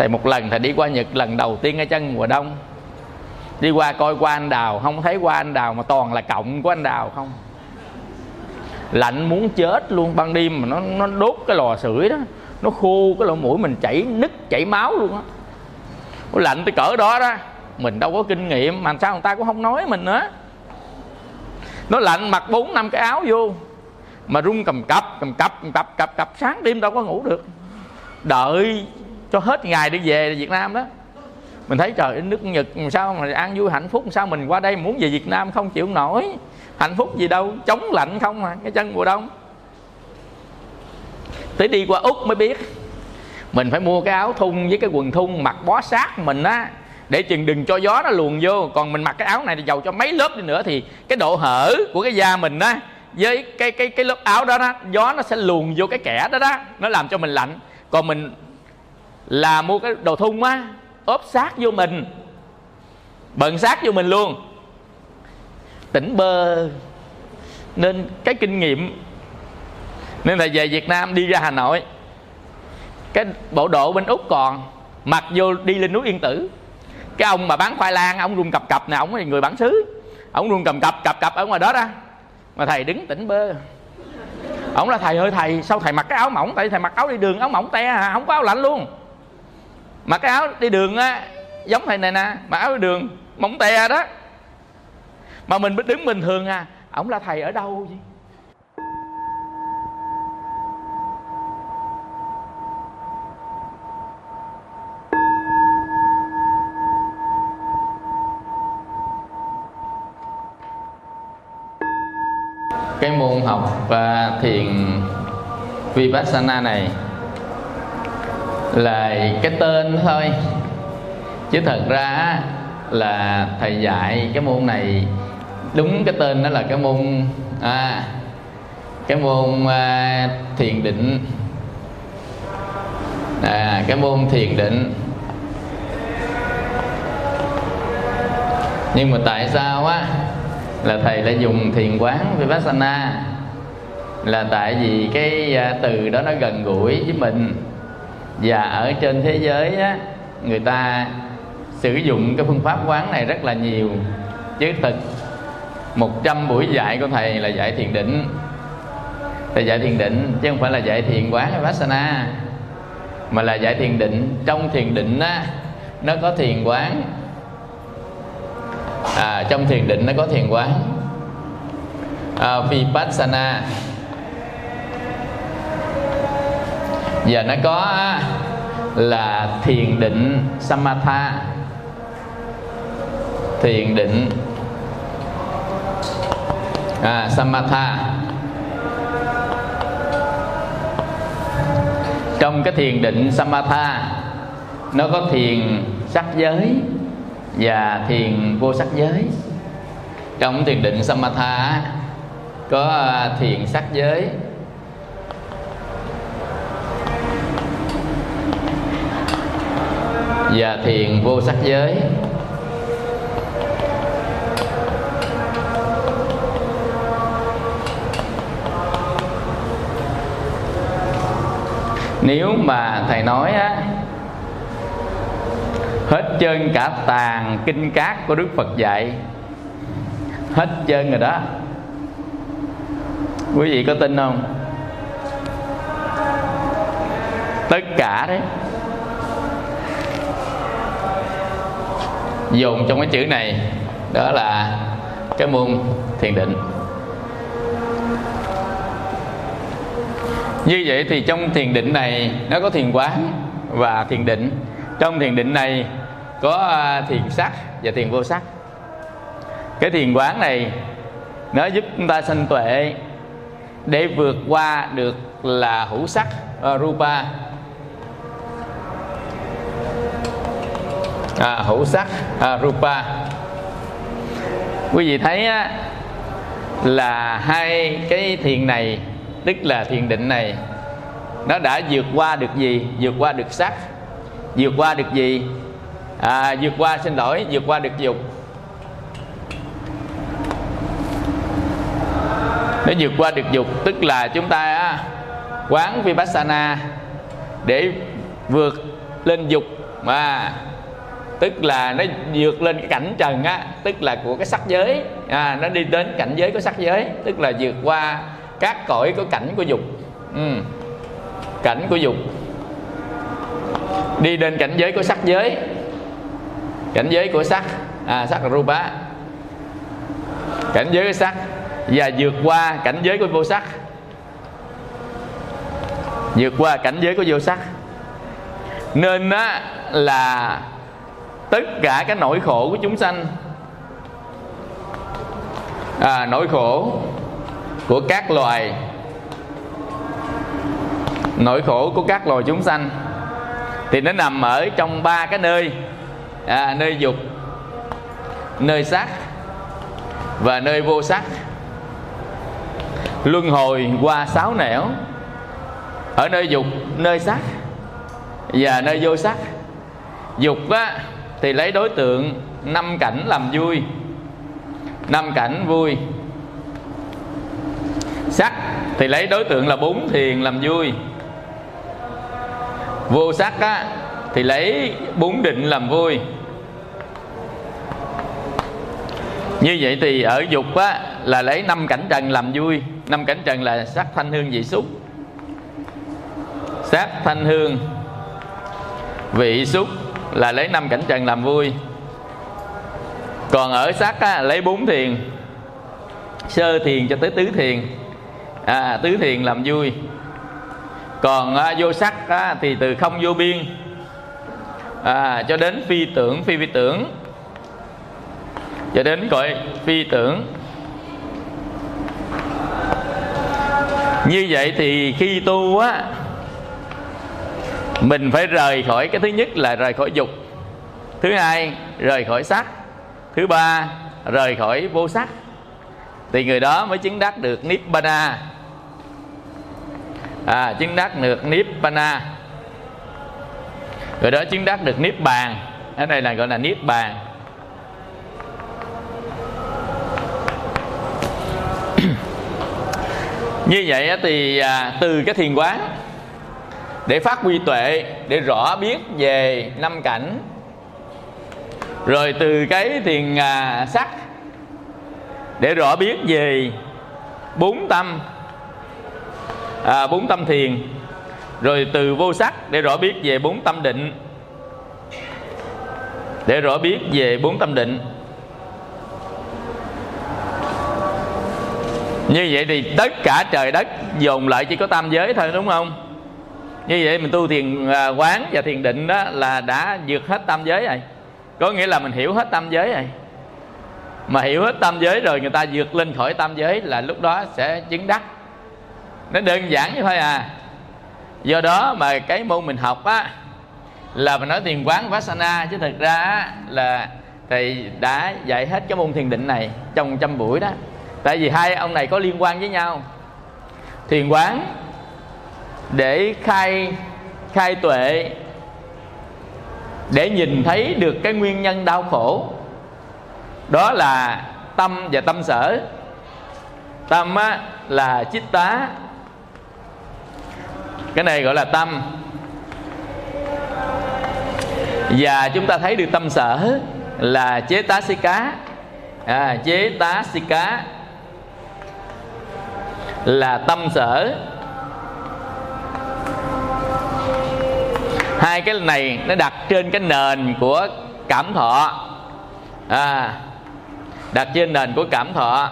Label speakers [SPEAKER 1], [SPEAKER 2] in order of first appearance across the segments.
[SPEAKER 1] thầy một lần, thầy đi qua nhật lần đầu tiên ở chân mùa đông. Đi qua coi qua anh đào, không thấy qua anh đào mà toàn là cộng của anh đào không? Lạnh muốn chết luôn, ban đêm mà nó nó đốt cái lò sưởi đó, nó khô cái lỗ mũi mình chảy nứt, chảy máu luôn á. Lạnh tới cỡ đó đó, mình đâu có kinh nghiệm, mà sao người ta cũng không nói mình nữa. Nó lạnh mặc bốn năm cái áo vô, mà run cầm cập cầm cập cầm cập cập cập, sáng đêm đâu có ngủ được. Đợi cho hết ngày đi về Việt Nam đó. Mình thấy trời, nước Nhật sao mà an vui, hạnh phúc, sao mình qua đây muốn về Việt Nam không chịu nổi. Hạnh phúc gì đâu, chống lạnh không à cái chân mùa đông. Tới đi qua úc mới biết, mình phải mua cái áo thun với cái quần thun mặc bó sát mình á, để chừng đừng cho gió nó luồn vô. Còn mình mặc cái áo này thì dầu cho mấy lớp đi nữa thì cái độ hở của cái da mình á, với cái cái cái lớp áo đó đó, gió nó sẽ luồn vô cái kẻ đó đó, nó làm cho mình lạnh. Còn mình là mua cái đồ thun á, ốp sát vô mình, bận sát vô mình luôn. Tỉnh bơ nên cái kinh nghiệm, nên là về Việt Nam đi ra Hà Nội, cái bộ độ bên Úc còn, mặc vô đi lên núi Yên Tử. Cái ông mà bán khoai lang, ông run cập cập nè, ông là người bản xứ. Ông run cầm cập cập cập ở ngoài đó đó mà thầy đứng tỉnh bơ. Ông là thầy ơi, thầy, sao thầy mặc cái áo mỏng? Tại thầy mặc áo đi đường, áo mỏng te à không có áo lạnh luôn mặc cái áo đi đường á, giống thầy này nè mặc áo đi đường mỏng tè đó. Mà mình đứng bình thường à ổng là thầy ở đâu vậy? Cái môn học và thiền vipassana này là cái tên thôi. Chứ thật ra là thầy dạy cái môn này đúng cái tên đó là cái môn à, cái môn à, thiền định. À, cái môn thiền định. Nhưng mà tại sao á là thầy lại dùng thiền quán vipassana? Là tại vì cái à, từ đó nó gần gũi với mình và ở trên thế giới á người ta sử dụng cái phương pháp quán này rất là nhiều. Chứ thực 100 buổi dạy của thầy là dạy thiền định. Thầy dạy thiền định chứ không phải là dạy thiền quán hay vipassana mà là dạy thiền định. Trong thiền định á nó có thiền quán. À, trong thiền định nó có thiền quán. À, vipassana. Và nó có là thiền định samatha. Thiền định. À, samatha. Trong cái thiền định samatha nó có thiền sắc giới và thiền vô sắc giới. Trong thiền định samatha có à, thiền sắc giới và thiền vô sắc giới. Nếu mà thầy nói á, hết trơn cả tàn kinh cát của đức phật dạy, hết trơn rồi đó. Quý vị có tin không? Tất cả đấy. Dùng trong cái chữ này, đó là cái môn thiền định. Như vậy thì trong thiền định này nó có thiền quán và thiền định. Trong thiền định này có à, thiền sắc và thiền vô sắc. Cái thiền quán này nó giúp chúng ta sanh tuệ để vượt qua được là hữu sắc à, rupa. À, hữu sắc à, rupa. Quý vị thấy á, là hai cái thiền này tức là thiền định này nó đã vượt qua được gì? Vượt qua được sắc. Vượt qua được gì? À, vượt qua xin lỗi vượt qua được dục. Nó vượt qua được dục tức là chúng ta á, quán vipassana để vượt lên dục. Mà tức là nó vượt lên cái cảnh trần á tức là của cái sắc giới. À, nó đi đến cảnh giới của sắc giới tức là vượt qua các cõi của cảnh của dục. Ừ. cảnh của dục. Đi đến cảnh giới của sắc giới. Cảnh giới của sắc. À, sắc là rupa. Cảnh giới của sắc và vượt qua cảnh giới của vô sắc. Vượt qua cảnh giới của vô sắc. Nên á, là tất cả cái nỗi khổ của chúng sanh. À, nỗi khổ của các loài. Nỗi khổ của các loài chúng sanh. Thì nó nằm ở trong ba cái nơi. À, nơi dục nơi sắc và nơi vô sắc. Luân hồi qua sáu nẻo. Ở nơi dục nơi sắc và nơi vô sắc. Dục á, thì lấy đối tượng năm cảnh làm vui. Năm cảnh vui. Sắc thì lấy đối tượng là bốn thiền làm vui. Vô sắc á, thì lấy bốn định làm vui. Như vậy thì ở dục á, là lấy năm cảnh trần làm vui. Năm cảnh trần là sắc thanh hương vị xúc. Sắc thanh hương vị xúc là lấy năm cảnh trần làm vui. Còn ở sắc á, lấy bốn thiền sơ thiền cho tới tứ thiền. À, tứ thiền làm vui. Còn à, vô sắc á, thì từ không vô biên. À, cho đến phi tưởng phi vi tưởng. Cho đến gọi phi tưởng. Như vậy thì khi tu á mình phải rời khỏi cái thứ nhất là rời khỏi dục. Thứ hai, rời khỏi sắc. Thứ ba, rời khỏi vô sắc. Thì người đó mới chứng đắc được nibbana. À chứng đắc được nibbana. Người đó chứng đắc được niết bàn cái này là gọi là niết bàn như vậy thì à, từ cái thiền quán để phát huy tuệ để rõ biết về năm cảnh. Rồi từ cái thiền à, sắc để rõ biết về bốn tâm à, bốn tâm thiền. Rồi từ vô sắc để rõ biết về bốn tâm định. Để rõ biết về bốn tâm định. Như vậy thì tất cả trời đất dồn lại chỉ có tam giới thôi đúng không? Như vậy mình tu thiền à, quán và thiền định đó là đã vượt hết tam giới rồi. Có nghĩa là mình hiểu hết tam giới rồi. Mà hiểu hết tam giới rồi người ta vượt lên khỏi tam giới là lúc đó sẽ chứng đắc. Nó đơn giản như thôi à. Do đó mà cái môn mình học á là mình nói thiền quán vassana chứ thực ra á, là thầy đã dạy hết cái môn thiền định này trong trăm buổi đó. Tại vì hai ông này có liên quan với nhau. Thiền quán để khai khai tuệ để nhìn thấy được cái nguyên nhân đau khổ. Đó là tâm và tâm sở. Tâm á, là chích tá. Cái này gọi là tâm. Và chúng ta thấy được tâm sở là chế tá si cá à, chế tá si cá là tâm sở. Hai cái này nó đặt trên cái nền của cảm thọ. À, đặt trên nền của cảm thọ.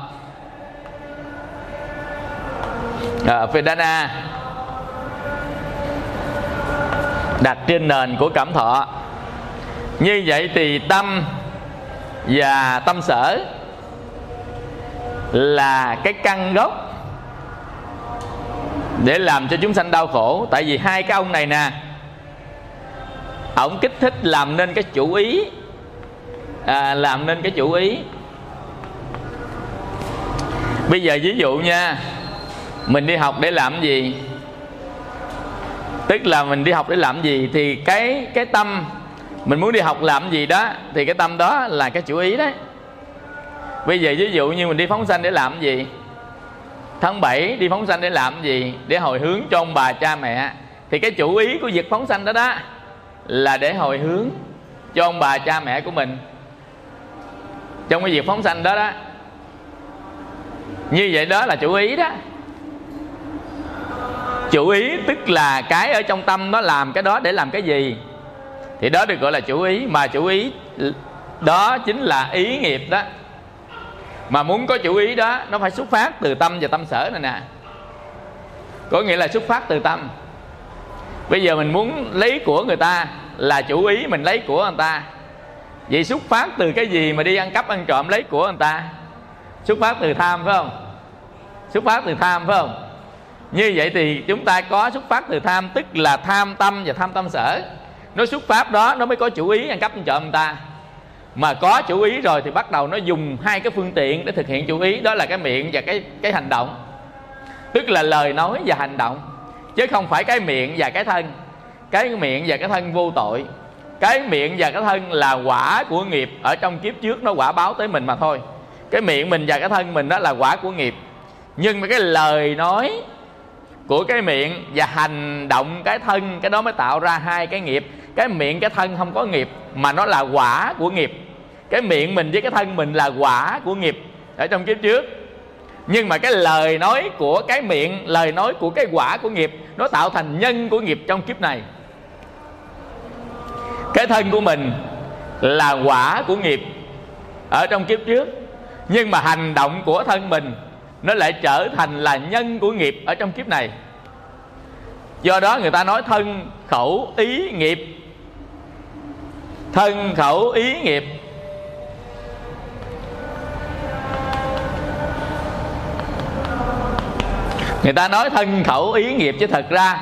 [SPEAKER 1] À, Vedana. Đặt trên nền của cảm thọ. Như vậy thì tâm và tâm sở là cái căn gốc để làm cho chúng sanh đau khổ. Tại vì hai cái ông này nè ổng kích thích làm nên cái chủ ý. À, làm nên cái chủ ý. Bây giờ ví dụ nha mình đi học để làm gì? Tức là mình đi học để làm gì thì cái cái tâm mình muốn đi học làm gì đó thì cái tâm đó là cái chủ ý đấy. Bây giờ ví dụ như mình đi phóng sanh để làm gì? Tháng 7 đi phóng sanh để làm gì? Để hồi hướng cho ông bà cha mẹ. Thì cái chủ ý của việc phóng sanh đó đó là để hồi hướng cho ông bà cha mẹ của mình. Trong cái việc phóng sanh đó đó, như vậy đó là chủ ý đó. Chủ ý tức là cái ở trong tâm nó làm cái đó để làm cái gì? Thì đó được gọi là chủ ý, mà chủ ý đó chính là ý nghiệp đó. Mà muốn có chủ ý đó, nó phải xuất phát từ tâm và tâm sở này nè. Có nghĩa là xuất phát từ tâm bây giờ mình muốn lấy của người ta là chủ ý mình lấy của người ta. Vậy xuất phát từ cái gì mà đi ăn cắp, ăn trộm lấy của người ta? Xuất phát từ tham, phải không? Xuất phát từ tham, phải không? Như vậy thì chúng ta có xuất phát từ tham, tức là tham tâm và tham tâm sở. Nó xuất phát đó, nó mới có chủ ý ăn cắp, ăn trộm người ta. Mà có chủ ý rồi thì bắt đầu nó dùng hai cái phương tiện để thực hiện chủ ý. Đó là cái miệng và cái cái hành động. Tức là lời nói và hành động chứ không phải cái miệng và cái thân. Cái miệng và cái thân vô tội. Cái miệng và cái thân là quả của nghiệp. Ở trong kiếp trước nó quả báo tới mình mà thôi. Cái miệng mình và cái thân mình đó là quả của nghiệp. Nhưng mà cái lời nói của cái miệng và hành động cái thân, cái đó mới tạo ra hai cái nghiệp. Cái miệng, cái thân không có nghiệp, mà nó là quả của nghiệp. Cái miệng mình với cái thân mình là quả của nghiệp. Ở trong kiếp trước nhưng mà cái lời nói của cái miệng, lời nói của cái quả của nghiệp, nó tạo thành nhân của nghiệp trong kiếp này. Cái thân của mình là quả của nghiệp ở trong kiếp trước, nhưng mà hành động của thân mình nó lại trở thành là nhân của nghiệp ở trong kiếp này. Do đó người ta nói thân khẩu ý nghiệp. Thân khẩu ý nghiệp người ta nói thân khẩu ý nghiệp chứ thật ra,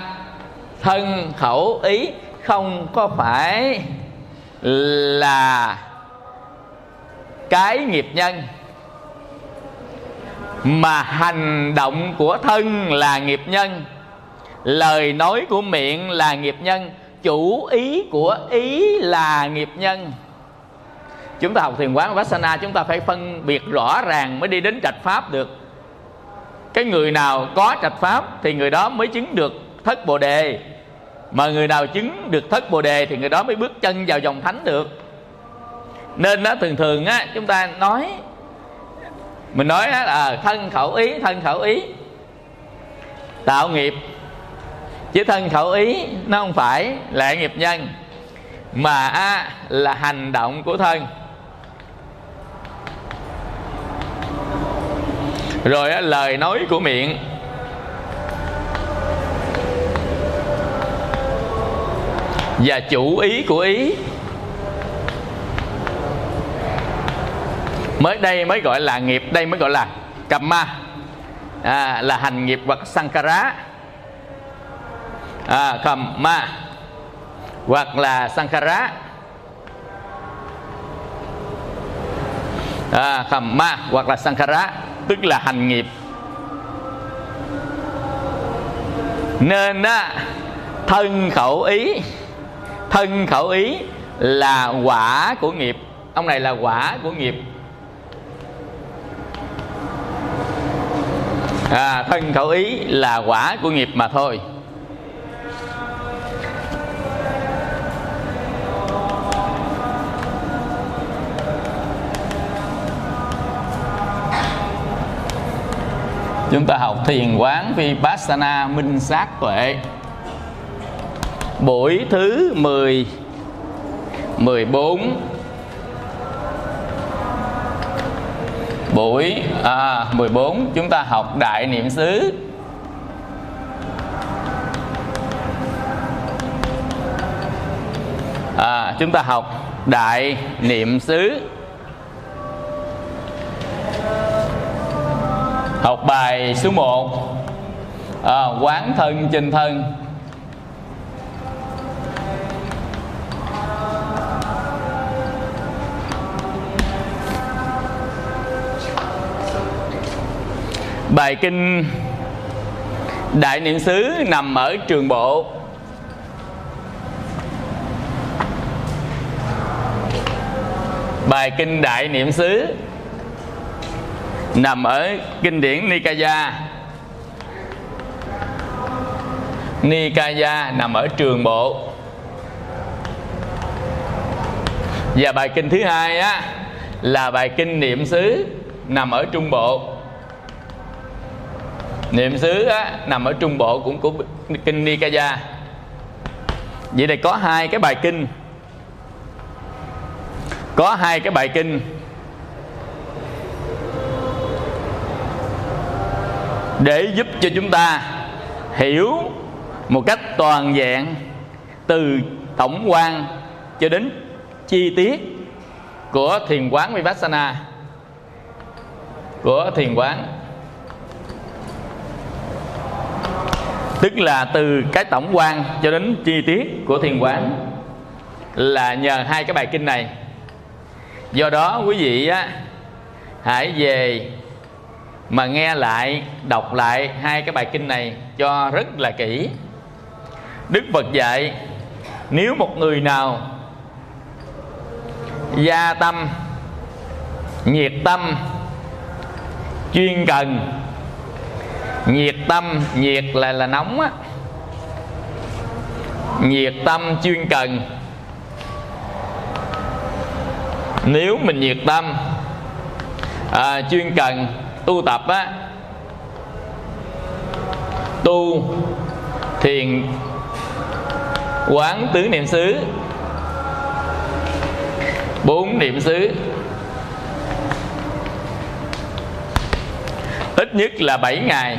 [SPEAKER 1] thân khẩu ý không có phải là cái nghiệp nhân, mà hành động của thân là nghiệp nhân, lời nói của miệng là nghiệp nhân, chủ ý của ý là nghiệp nhân. Chúng ta học thiền quán Vassana, chúng ta phải phân biệt rõ ràng mới đi đến trạch pháp được cái người nào có trạch pháp thì người đó mới chứng được thất bồ đề. Mà người nào chứng được thất bồ đề thì người đó mới bước chân vào dòng thánh được. Nên đó thường thường á, chúng ta nói, mình nói là thân khẩu ý, thân khẩu ý. Tạo nghiệp. Chứ thân khẩu ý nó không phải là nghiệp nhân, mà a là hành động của thân. Rồi á, lời nói của miệng. Và chủ ý của ý. Mới đây mới gọi là nghiệp đây mới gọi là kamma à, là hành nghiệp hoặc sankara. À, kamma hoặc là sankara. À, kamma hoặc là sankara tức là hành nghiệp. Nên á thân khẩu ý thân khẩu ý là quả của nghiệp. Ông này là quả của nghiệp. À, thân khẩu ý là quả của nghiệp mà thôi. Chúng ta học thiền quán vipassana minh sát tuệ. Buổi thứ 10 14 buổi à, 14 chúng ta học đại niệm xứ. À, chúng ta học đại niệm xứ. Học bài số 1 à, quán thân trên thân. Bài kinh đại niệm xứ nằm ở trường bộ. Bài kinh đại niệm xứ nằm ở kinh điển Nikaya. Nikaya nằm ở trường bộ. Và bài kinh thứ hai á là bài kinh niệm xứ nằm ở trung bộ. Niệm xứ á, nằm ở trung bộ cũng của kinh Nikaya. Vậy đây có hai cái bài kinh. Có hai cái bài kinh. Để giúp cho chúng ta hiểu một cách toàn vẹn từ tổng quan cho đến chi tiết của thiền quán vipassana, của thiền quán. Tức là từ cái tổng quan cho đến chi tiết của thiền quán là nhờ hai cái bài kinh này. Do đó quý vị á, hãy về mà nghe lại đọc lại hai cái bài kinh này cho rất là kỹ. Đức phật dạy nếu một người nào gia tâm nhiệt tâm chuyên cần nhiệt tâm nhiệt là là nóng á nhiệt tâm chuyên cần nếu mình nhiệt tâm à, chuyên cần tu tập á, tu thiền, quán tứ niệm xứ, bốn niệm xứ. Ít nhất là 7 ngày.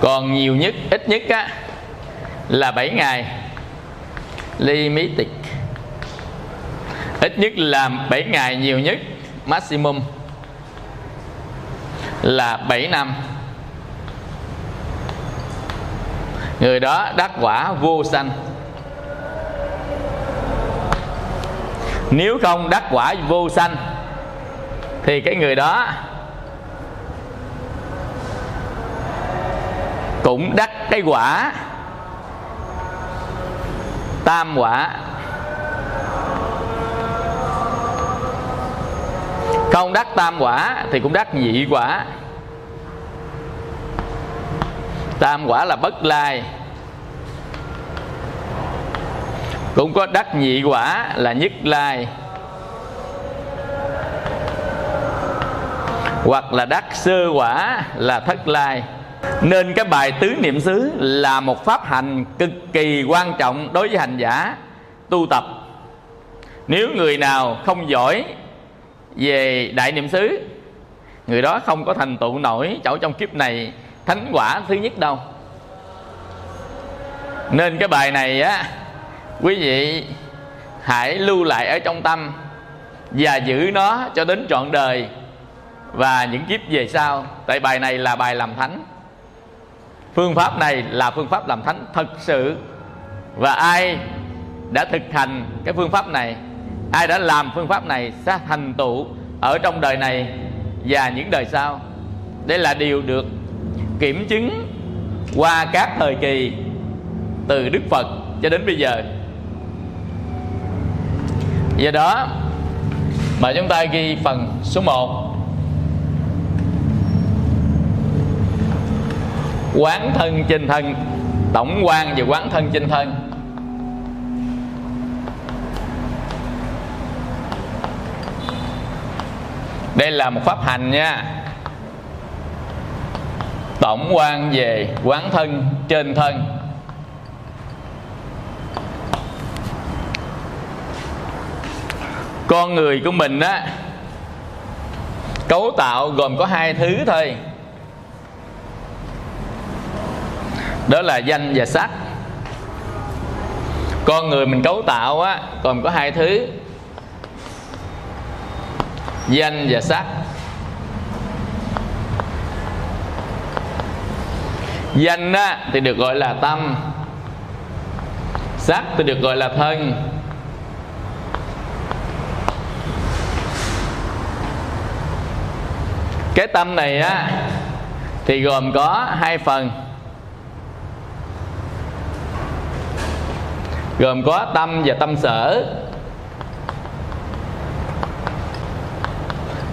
[SPEAKER 1] Còn nhiều nhất, ít nhất á, là 7 ngày. Limited. Ít nhất là 7 ngày, nhiều nhất, maximum là 7 năm. Người đó đắc quả vô sanh. Nếu không đắc quả vô sanh, thì cái người đó cũng đắc cái quả, tam quả. Không đắc tam quả thì cũng đắc nhị quả. Tam quả là bất lai. Cũng có đắc nhị quả là nhất lai. Hoặc là đắc sơ quả là thất lai. Nên cái bài tứ niệm xứ là một pháp hành cực kỳ quan trọng đối với hành giả tu tập. Nếu người nào không giỏi về đại niệm xứ, người đó không có thành tựu nổi chỗ trong kiếp này thánh quả thứ nhất đâu. Nên cái bài này á, quý vị hãy lưu lại ở trong tâm và giữ nó cho đến trọn đời và những kiếp về sau. Tại bài này là bài làm thánh. Phương pháp này là phương pháp làm thánh thật sự. Và ai đã thực hành cái phương pháp này? Ai đã làm phương pháp này sẽ thành tựu ở trong đời này và những đời sau. Đây là điều được kiểm chứng qua các thời kỳ từ đức phật cho đến bây giờ. Do đó mà chúng ta ghi phần số 1 quán thân trên thân, tổng quan về quán thân trên thân. Đây là một pháp hành nha. Tổng quan về quán thân, trên thân. Con người của mình á, cấu tạo gồm có hai thứ thôi. Đó là danh và sắc. Con người mình cấu tạo á, gồm có hai thứ danh và sắc. Danh á, thì được gọi là tâm. Sắc thì được gọi là thân. Cái tâm này á thì gồm có hai phần. Gồm có tâm và tâm sở.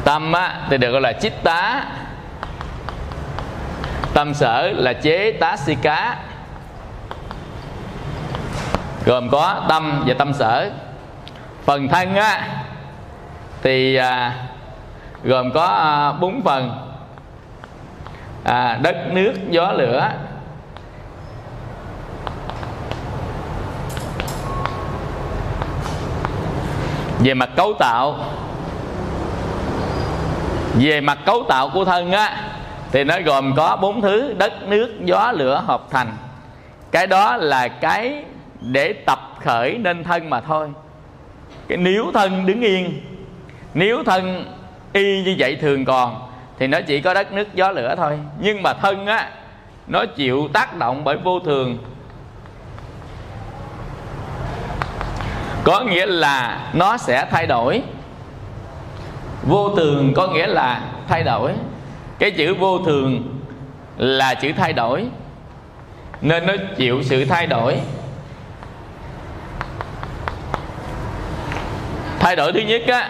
[SPEAKER 1] Tâm á, thì được gọi là chít tá. Tâm sở là chế tá si cá. Gồm có tâm và tâm sở. Phần thân á thì à, gồm có à, bốn phần. À, đất nước gió lửa. Về mặt cấu tạo về mặt cấu tạo của thân á, thì nó gồm có bốn thứ, đất, nước, gió, lửa, hợp thành. Cái đó là cái để tập khởi nên thân mà thôi. Cái nếu thân đứng yên, nếu thân y như vậy thường còn, thì nó chỉ có đất, nước, gió, lửa thôi. Nhưng mà thân á, nó chịu tác động bởi vô thường. Có nghĩa là nó sẽ thay đổi vô thường có nghĩa là thay đổi. Cái chữ vô thường là chữ thay đổi, nên nó chịu sự thay đổi. Thay đổi thứ nhất á,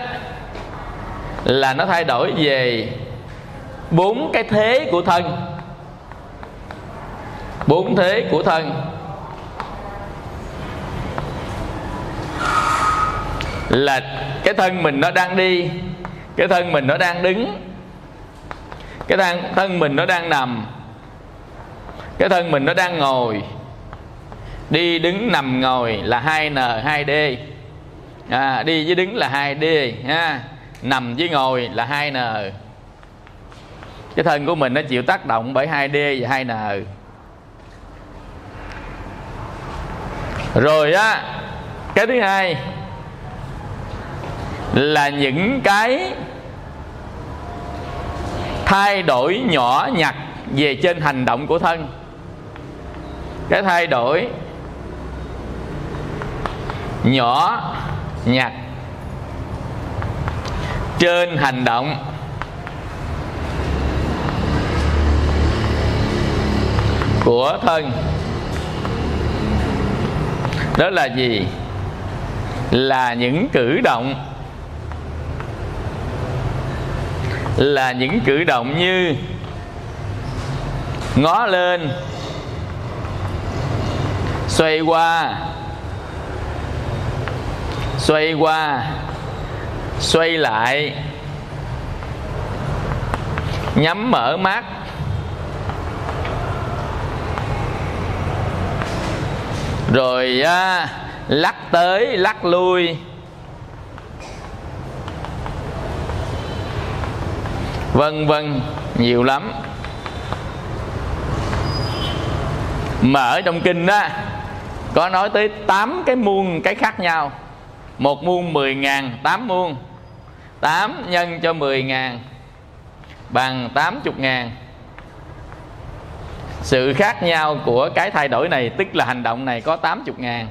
[SPEAKER 1] là nó thay đổi về bốn cái thế của thân. Bốn thế của thân. Là cái thân mình nó đang đi cái thân mình nó đang đứng. Cái thân, thân mình nó đang nằm. Cái thân mình nó đang ngồi. Đi đứng nằm ngồi là 2n 2d à, đi với đứng là 2d ha. Nằm với ngồi là 2n cái thân của mình nó chịu tác động bởi 2D và 2N rồi á cái thứ hai là những cái thay đổi nhỏ nhặt về trên hành động của thân. Cái thay đổi nhỏ nhặt trên hành động của thân. Đó là gì? Là những cử động là những cử động như ngó lên xoay qua xoay qua xoay lại nhắm mở mắt. Rồi à, lắc tới lắc lui. Vân vân nhiều lắm. Mà ở trong kinh đó có nói tới 8 cái muôn cái khác nhau. Một muôn 10 ngàn 8 muôn. 8 nhân cho 10 ngàn bằng 80 ngàn. Sự khác nhau của cái thay đổi này tức là hành động này có 80 ngàn.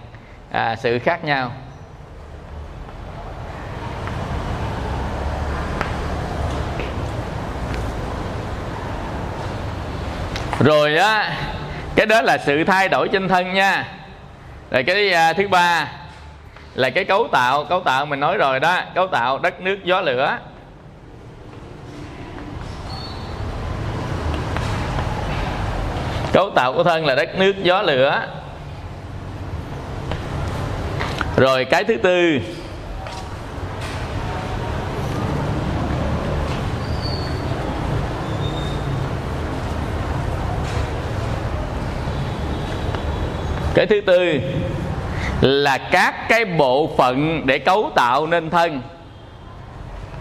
[SPEAKER 1] À, sự khác nhau. Rồi á cái đó là sự thay đổi trên thân nha. Rồi cái à, thứ ba là cái cấu tạo cấu tạo mình nói rồi đó cấu tạo đất nước gió lửa. Cấu tạo của thân là đất nước gió lửa. Rồi cái thứ tư cái thứ tư là các cái bộ phận để cấu tạo nên thân.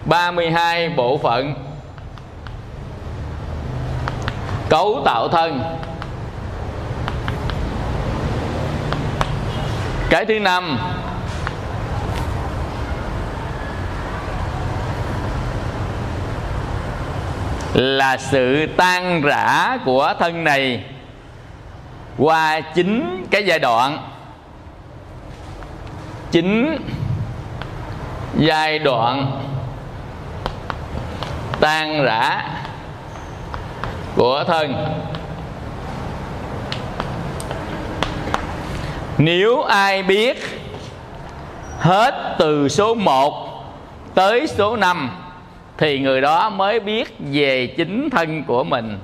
[SPEAKER 1] 32 bộ phận cấu tạo thân. Cái thứ năm là sự tan rã của thân này qua chính cái giai đoạn, chính giai đoạn tan rã của thân. Nếu ai biết hết từ số 1 tới số 5 thì người đó mới biết về chính thân của mình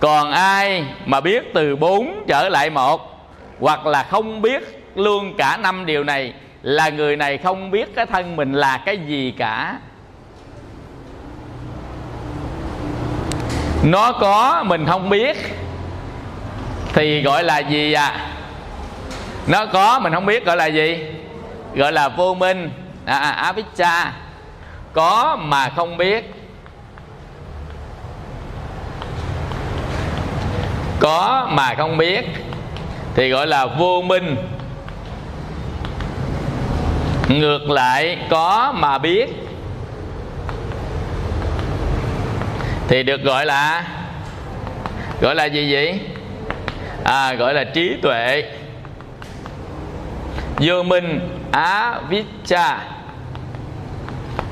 [SPEAKER 1] còn ai mà biết từ bốn trở lại một hoặc là không biết luôn cả năm điều này là người này không biết cái thân mình là cái gì cả. Nó có mình không biết thì gọi là gì à? Nó có mình không biết gọi là gì? Gọi là vô minh. À, à, avicca có mà không biết. Có mà không biết thì gọi là vô minh. Ngược lại, có mà biết thì được gọi là gọi là gì vậy? À gọi là trí tuệ. Vô minh á vicha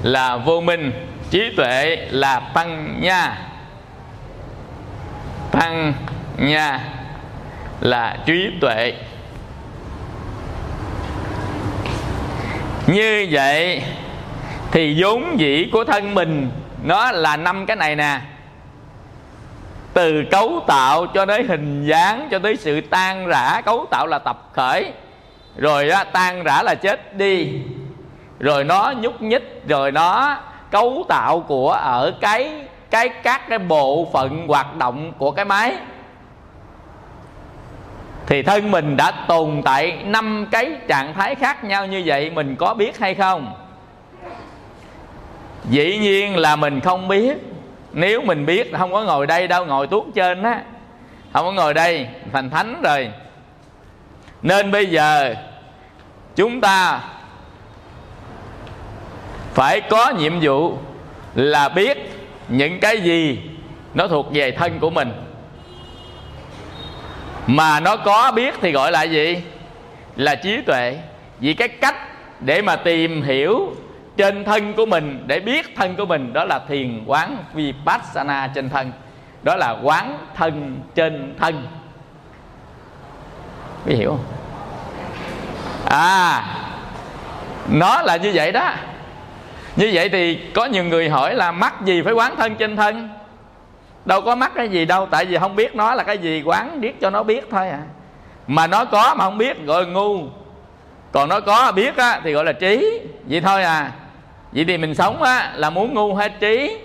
[SPEAKER 1] là vô minh, trí tuệ là tăng nha. Tăng nha là trí tuệ. Như vậy thì vốn dĩ của thân mình nó là năm cái này nè. Từ cấu tạo cho tới hình dáng cho tới sự tan rã cấu tạo là tập khởi. Rồi đó, tan rã là chết đi. Rồi nó nhúc nhích rồi nó cấu tạo của ở cái cái các cái bộ phận hoạt động của cái máy thì thân mình đã tồn tại năm cái trạng thái khác nhau như vậy, mình có biết hay không? Dĩ nhiên là mình không biết. Nếu mình biết, không có ngồi đây đâu, ngồi tuốt trên á. Không có ngồi đây, thành thánh rồi. Nên bây giờ, chúng ta phải có nhiệm vụ là biết những cái gì nó thuộc về thân của mình mà nó có biết thì gọi là gì? Là trí tuệ. Vì cái cách để mà tìm hiểu trên thân của mình, để biết thân của mình, đó là thiền quán vipassana trên thân. Đó là quán thân trên thân. Biết hiểu không? À nó là như vậy đó. Như vậy thì có nhiều người hỏi là mắc gì phải quán thân trên thân? Đâu có mắc cái gì đâu tại vì không biết nó là cái gì quán biết cho nó biết thôi à. Mà nó có mà không biết gọi là ngu. Còn nó có biết á, thì gọi là trí. Vậy thôi à. Vậy thì mình sống á, là muốn ngu hay trí?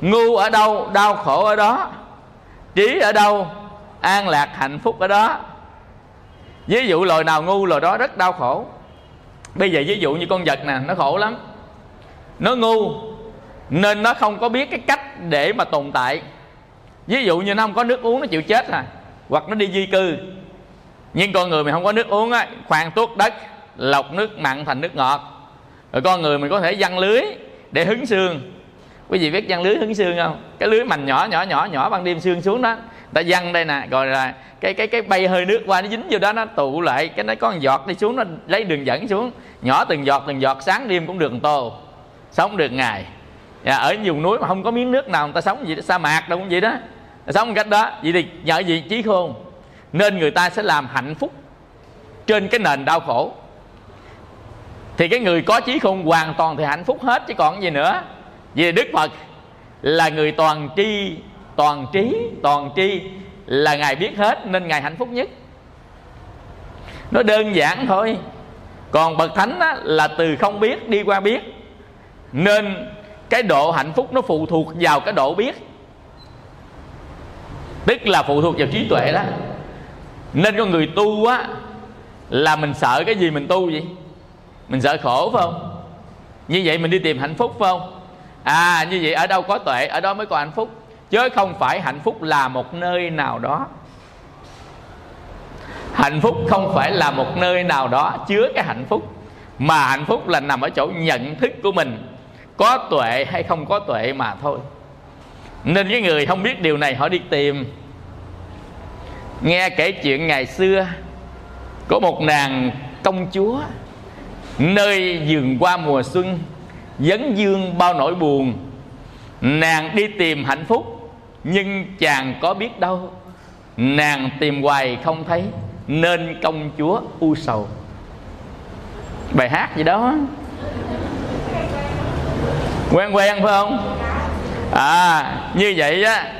[SPEAKER 1] Ngu ở đâu đau khổ ở đó. Trí ở đâu an lạc hạnh phúc ở đó. Ví dụ loài nào ngu loài đó rất đau khổ. Bây giờ ví dụ như con vật nè nó khổ lắm. Nó ngu nên nó không có biết cái cách để mà tồn tại. Ví dụ như nó không có nước uống, nó chịu chết à hoặc nó đi di cư. Nhưng con người mình không có nước uống á, khoan tuốt đất, lọc nước mặn thành nước ngọt. Rồi con người mình có thể văng lưới để hứng xương. Quý vị biết văng lưới hứng xương không? Cái lưới mành nhỏ nhỏ nhỏ nhỏ ban đêm xương xuống đó. Ta văng đây nè, rồi là cái cái cái bay hơi nước qua nó dính vô đó, nó tụ lại. Cái nó có một giọt đi xuống, nó lấy đường dẫn xuống. Nhỏ từng giọt từng giọt, sáng đêm cũng đường tô. Sống được ngày dạ, ở vùng núi mà không có miếng nước nào người ta sống gì đó, sa mạc đâu cũng vậy đó. Sống cách đó vậy thì nhờ gì? Trí khôn. Nên người ta sẽ làm hạnh phúc trên cái nền đau khổ. Thì cái người có trí khôn hoàn toàn thì hạnh phúc hết chứ còn gì nữa. Vì đức phật là người toàn tri toàn trí toàn tri là ngài biết hết nên ngài hạnh phúc nhất. Nó đơn giản thôi. Còn bậc thánh á, là từ không biết đi qua biết. Nên cái độ hạnh phúc nó phụ thuộc vào cái độ biết. Tức là phụ thuộc vào trí tuệ đó. Nên con người tu á, là mình sợ cái gì mình tu vậy? Mình sợ khổ phải không? Như vậy mình đi tìm hạnh phúc phải không? À như vậy ở đâu có tuệ, ở đó mới có hạnh phúc. Chứ không phải hạnh phúc là một nơi nào đó. Hạnh phúc không phải là một nơi nào đó chứa cái hạnh phúc, mà hạnh phúc là nằm ở chỗ nhận thức của mình có tuệ hay không có tuệ mà thôi. Nên cái người không biết điều này, họ đi tìm. Nghe kể chuyện ngày xưa, có một nàng công chúa, nơi vườn qua mùa xuân, dấn dương bao nỗi buồn. Nàng đi tìm hạnh phúc, nhưng chàng có biết đâu, nàng tìm hoài không thấy nên công chúa u sầu. Bài hát gì đó quen quen phải không? À như vậy á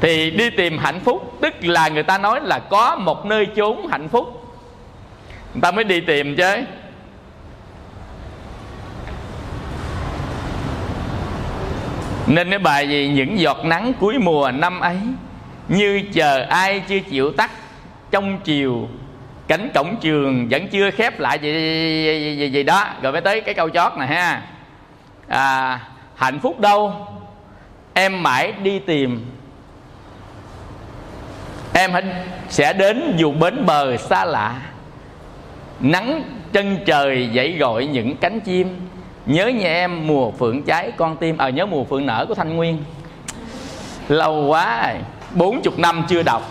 [SPEAKER 1] thì đi tìm hạnh phúc tức là người ta nói là có một nơi chốn hạnh phúc. Người ta mới đi tìm chứ. Nên cái bài gì? Những giọt nắng cuối mùa năm ấy như chờ ai chưa chịu tắt trong chiều cánh cổng trường vẫn chưa khép lại gì gì, gì, gì đó. Rồi mới tới cái câu chót này ha à, hạnh phúc đâu? Em mãi đi tìm. Em sẽ đến dù bến bờ xa lạ. Nắng chân trời dậy gọi những cánh chim. Nhớ nhà em mùa phượng cháy con tim ờ à, nhớ mùa phượng nở của thanh nguyên. Lâu quá rồi bốn chục năm chưa đọc.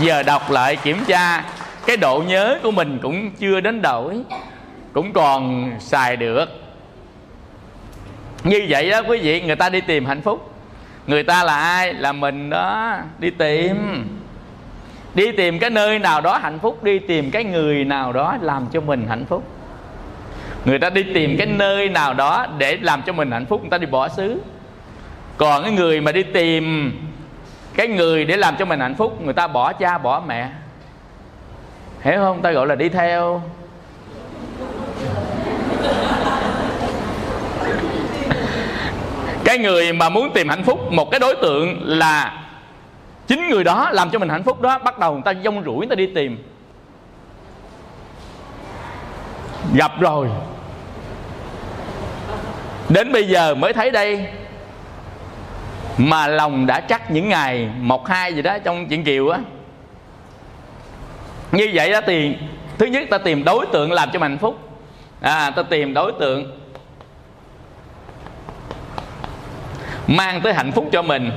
[SPEAKER 1] Giờ đọc lại kiểm tra cái độ nhớ của mình cũng chưa đến đổi. Cũng còn xài được như vậy đó quý vị người ta đi tìm hạnh phúc. Người ta là ai? Là mình đó. Đi tìm. Đi tìm cái nơi nào đó hạnh phúc đi tìm cái người nào đó làm cho mình hạnh phúc. Người ta đi tìm cái nơi nào đó để làm cho mình hạnh phúc người ta đi bỏ xứ. Còn cái người mà đi tìm cái người để làm cho mình hạnh phúc người ta bỏ cha bỏ mẹ. Hiểu không? Ta gọi là đi theo cái người mà muốn tìm hạnh phúc, một cái đối tượng là chính người đó làm cho mình hạnh phúc đó, bắt đầu người ta dông rủi, người ta đi tìm. Gặp rồi. Đến bây giờ mới thấy đây. Mà lòng đã chắc những ngày một hai gì đó trong chuyện kiều á. Như vậy đó thì, thứ nhất ta tìm đối tượng làm cho mình hạnh phúc. À ta tìm đối tượng mang tới hạnh phúc cho mình.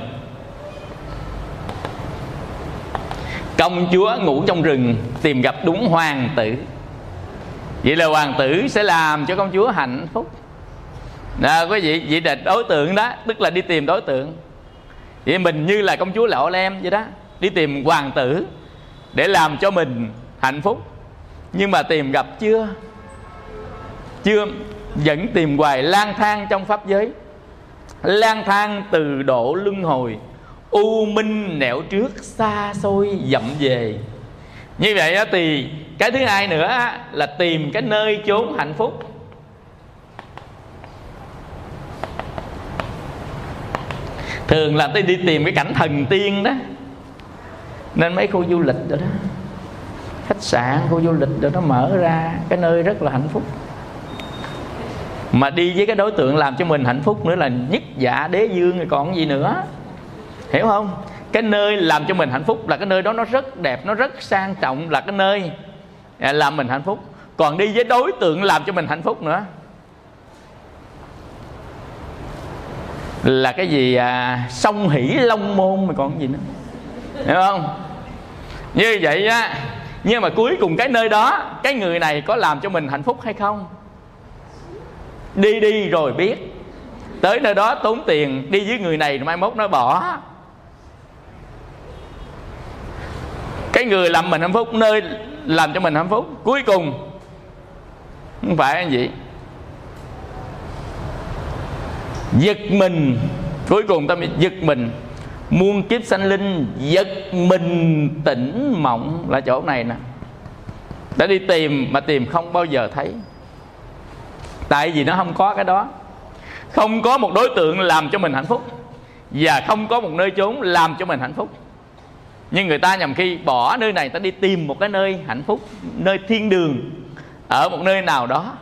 [SPEAKER 1] Công chúa ngủ trong rừng tìm gặp đúng hoàng tử. Vậy là hoàng tử sẽ làm cho công chúa hạnh phúc. À, quý vị vậy là đối tượng đó tức là đi tìm đối tượng. Vậy mình như là công chúa lọ lem vậy đó đi tìm hoàng tử để làm cho mình hạnh phúc. Nhưng mà tìm gặp chưa? Chưa vẫn tìm hoài lang thang trong pháp giới lang thang từ độ luân hồi, u minh nẻo trước, xa xôi dậm về. Như vậy đó thì cái thứ hai nữa là tìm cái nơi chốn hạnh phúc. Thường là tôi đi tìm cái cảnh thần tiên đó. Nên mấy khu du lịch rồi đó, khách sạn, khu du lịch rồi nó mở ra cái nơi rất là hạnh phúc mà đi với cái đối tượng làm cho mình hạnh phúc nữa là nhất dạ đế dương rồi còn gì nữa. Hiểu không? Cái nơi làm cho mình hạnh phúc là cái nơi đó nó rất đẹp nó rất sang trọng là cái nơi à, làm mình hạnh phúc. Còn đi với đối tượng làm cho mình hạnh phúc nữa là cái gì à, sông hỷ long môn mà còn gì nữa. Hiểu không? Như vậy á nhưng mà cuối cùng cái nơi đó cái người này có làm cho mình hạnh phúc hay không? Đi đi rồi biết. Tới nơi đó tốn tiền, đi với người này mai mốt nó bỏ. Cái người làm mình hạnh phúc, nơi làm cho mình hạnh phúc. Cuối cùng, không phải anh vậy giật mình. Cuối cùng ta bị giật mình. Muôn kiếp sanh linh, giật mình tỉnh mộng là chỗ này nè. Đã đi tìm mà tìm không bao giờ thấy tại vì nó không có cái đó. Không có một đối tượng làm cho mình hạnh phúc. Và không có một nơi chốn làm cho mình hạnh phúc. Nhưng người ta nhầm khi bỏ nơi này, ta đi tìm một cái nơi hạnh phúc, nơi thiên đường, ở một nơi nào đó.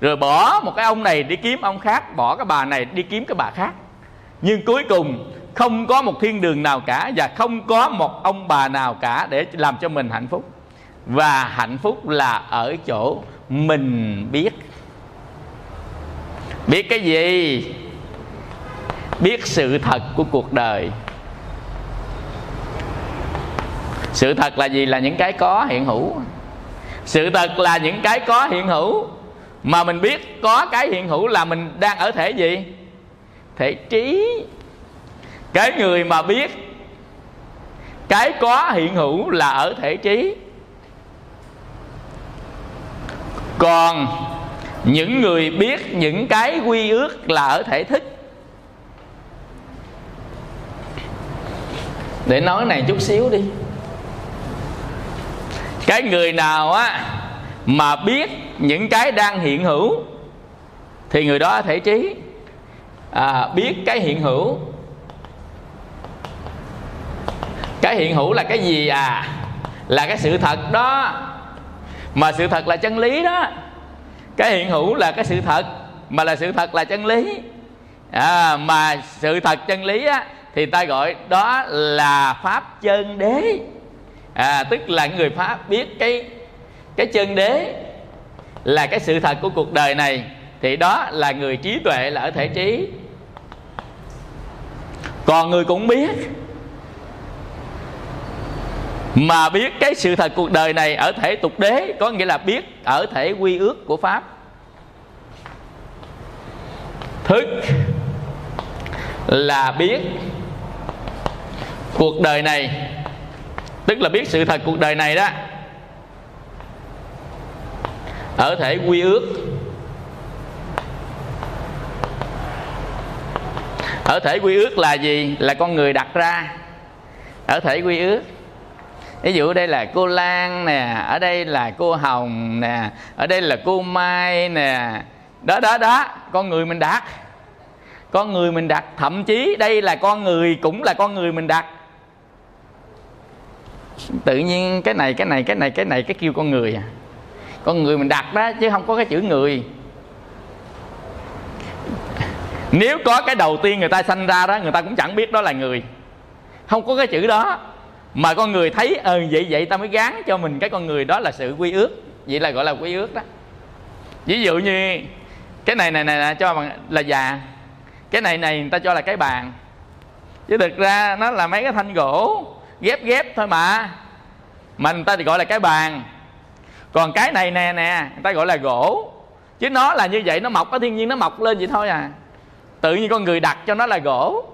[SPEAKER 1] Rồi bỏ một cái ông này đi kiếm ông khác, bỏ cái bà này đi kiếm cái bà khác. Nhưng cuối cùng, không có một thiên đường nào cả và không có một ông bà nào cả để làm cho mình hạnh phúc. Và hạnh phúc là ở chỗ mình biết biết cái gì? Biết sự thật của cuộc đời. Sự thật là gì? Là những cái có hiện hữu. Sự thật là những cái có hiện hữu. Mà mình biết có cái hiện hữu là mình đang ở thể gì? Thể trí. Cái người mà biết cái có hiện hữu là ở thể trí. Còn những người biết những cái quy ước là ở thể thức. Để nói này chút xíu đi. Cái người nào á mà biết những cái đang hiện hữu thì người đó thể trí. À, biết cái hiện hữu. Cái hiện hữu là cái gì à? Là cái sự thật đó. Mà sự thật là chân lý đó cái hiện hữu là cái sự thật mà là sự thật là chân lý. À, mà sự thật chân lý á, thì ta gọi đó là pháp chân đế. À, tức là người pháp biết cái cái chân đế là cái sự thật của cuộc đời này thì đó là người trí tuệ là ở thể trí. Còn người cũng biết mà biết cái sự thật cuộc đời này ở thể tục đế, có nghĩa là biết ở thể quy ước của pháp. Thức là biết cuộc đời này. Tức là biết sự thật cuộc đời này đó. Ở thể quy ước. Ở thể quy ước là gì? Là con người đặt ra. Ở thể quy ước ví dụ đây là cô lan nè, ở đây là cô hồng nè, ở đây là cô mai nè. Đó đó đó, con người mình đặt con người mình đặt thậm chí đây là con người cũng là con người mình đặt tự nhiên cái này cái này cái này cái này, cái kêu con người à. Con người mình đặt đó, chứ không có cái chữ người. Nếu có cái đầu tiên người ta sanh ra đó, người ta cũng chẳng biết đó là người. Không có cái chữ đó mà con người thấy ờ vậy vậy ta mới gán cho mình cái con người đó là sự quy ước. Vậy là gọi là quy ước đó. Ví dụ như cái này này này, này cho bằng là già. Cái này này người ta cho là cái bàn. Chứ thực ra nó là mấy cái thanh gỗ ghép ghép thôi mà. Mà người ta thì gọi là cái bàn. Còn cái này nè nè người ta gọi là gỗ. Chứ nó là như vậy nó mọc ở thiên nhiên nó mọc lên vậy thôi à. Tự nhiên con người đặt cho nó là gỗ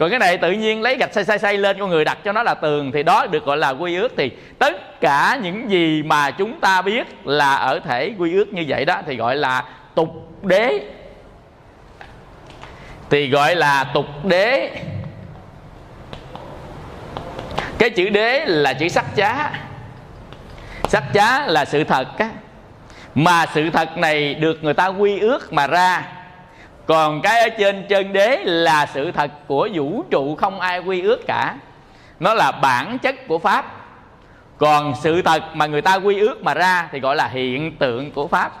[SPEAKER 1] còn cái này tự nhiên lấy gạch xây xây xây lên, con người đặt cho nó là tường, thì đó được gọi là quy ước. Thì tất cả những gì mà chúng ta biết là ở thể quy ước như vậy đó, thì gọi là tục đế. Thì gọi là tục đế. Cái chữ đế là chữ sắc chá sắc chá là sự thật á. Mà sự thật này được người ta quy ước mà ra còn cái ở trên chân đế là sự thật của vũ trụ không ai quy ước cả. Nó là bản chất của pháp. Còn sự thật mà người ta quy ước mà ra thì gọi là hiện tượng của pháp.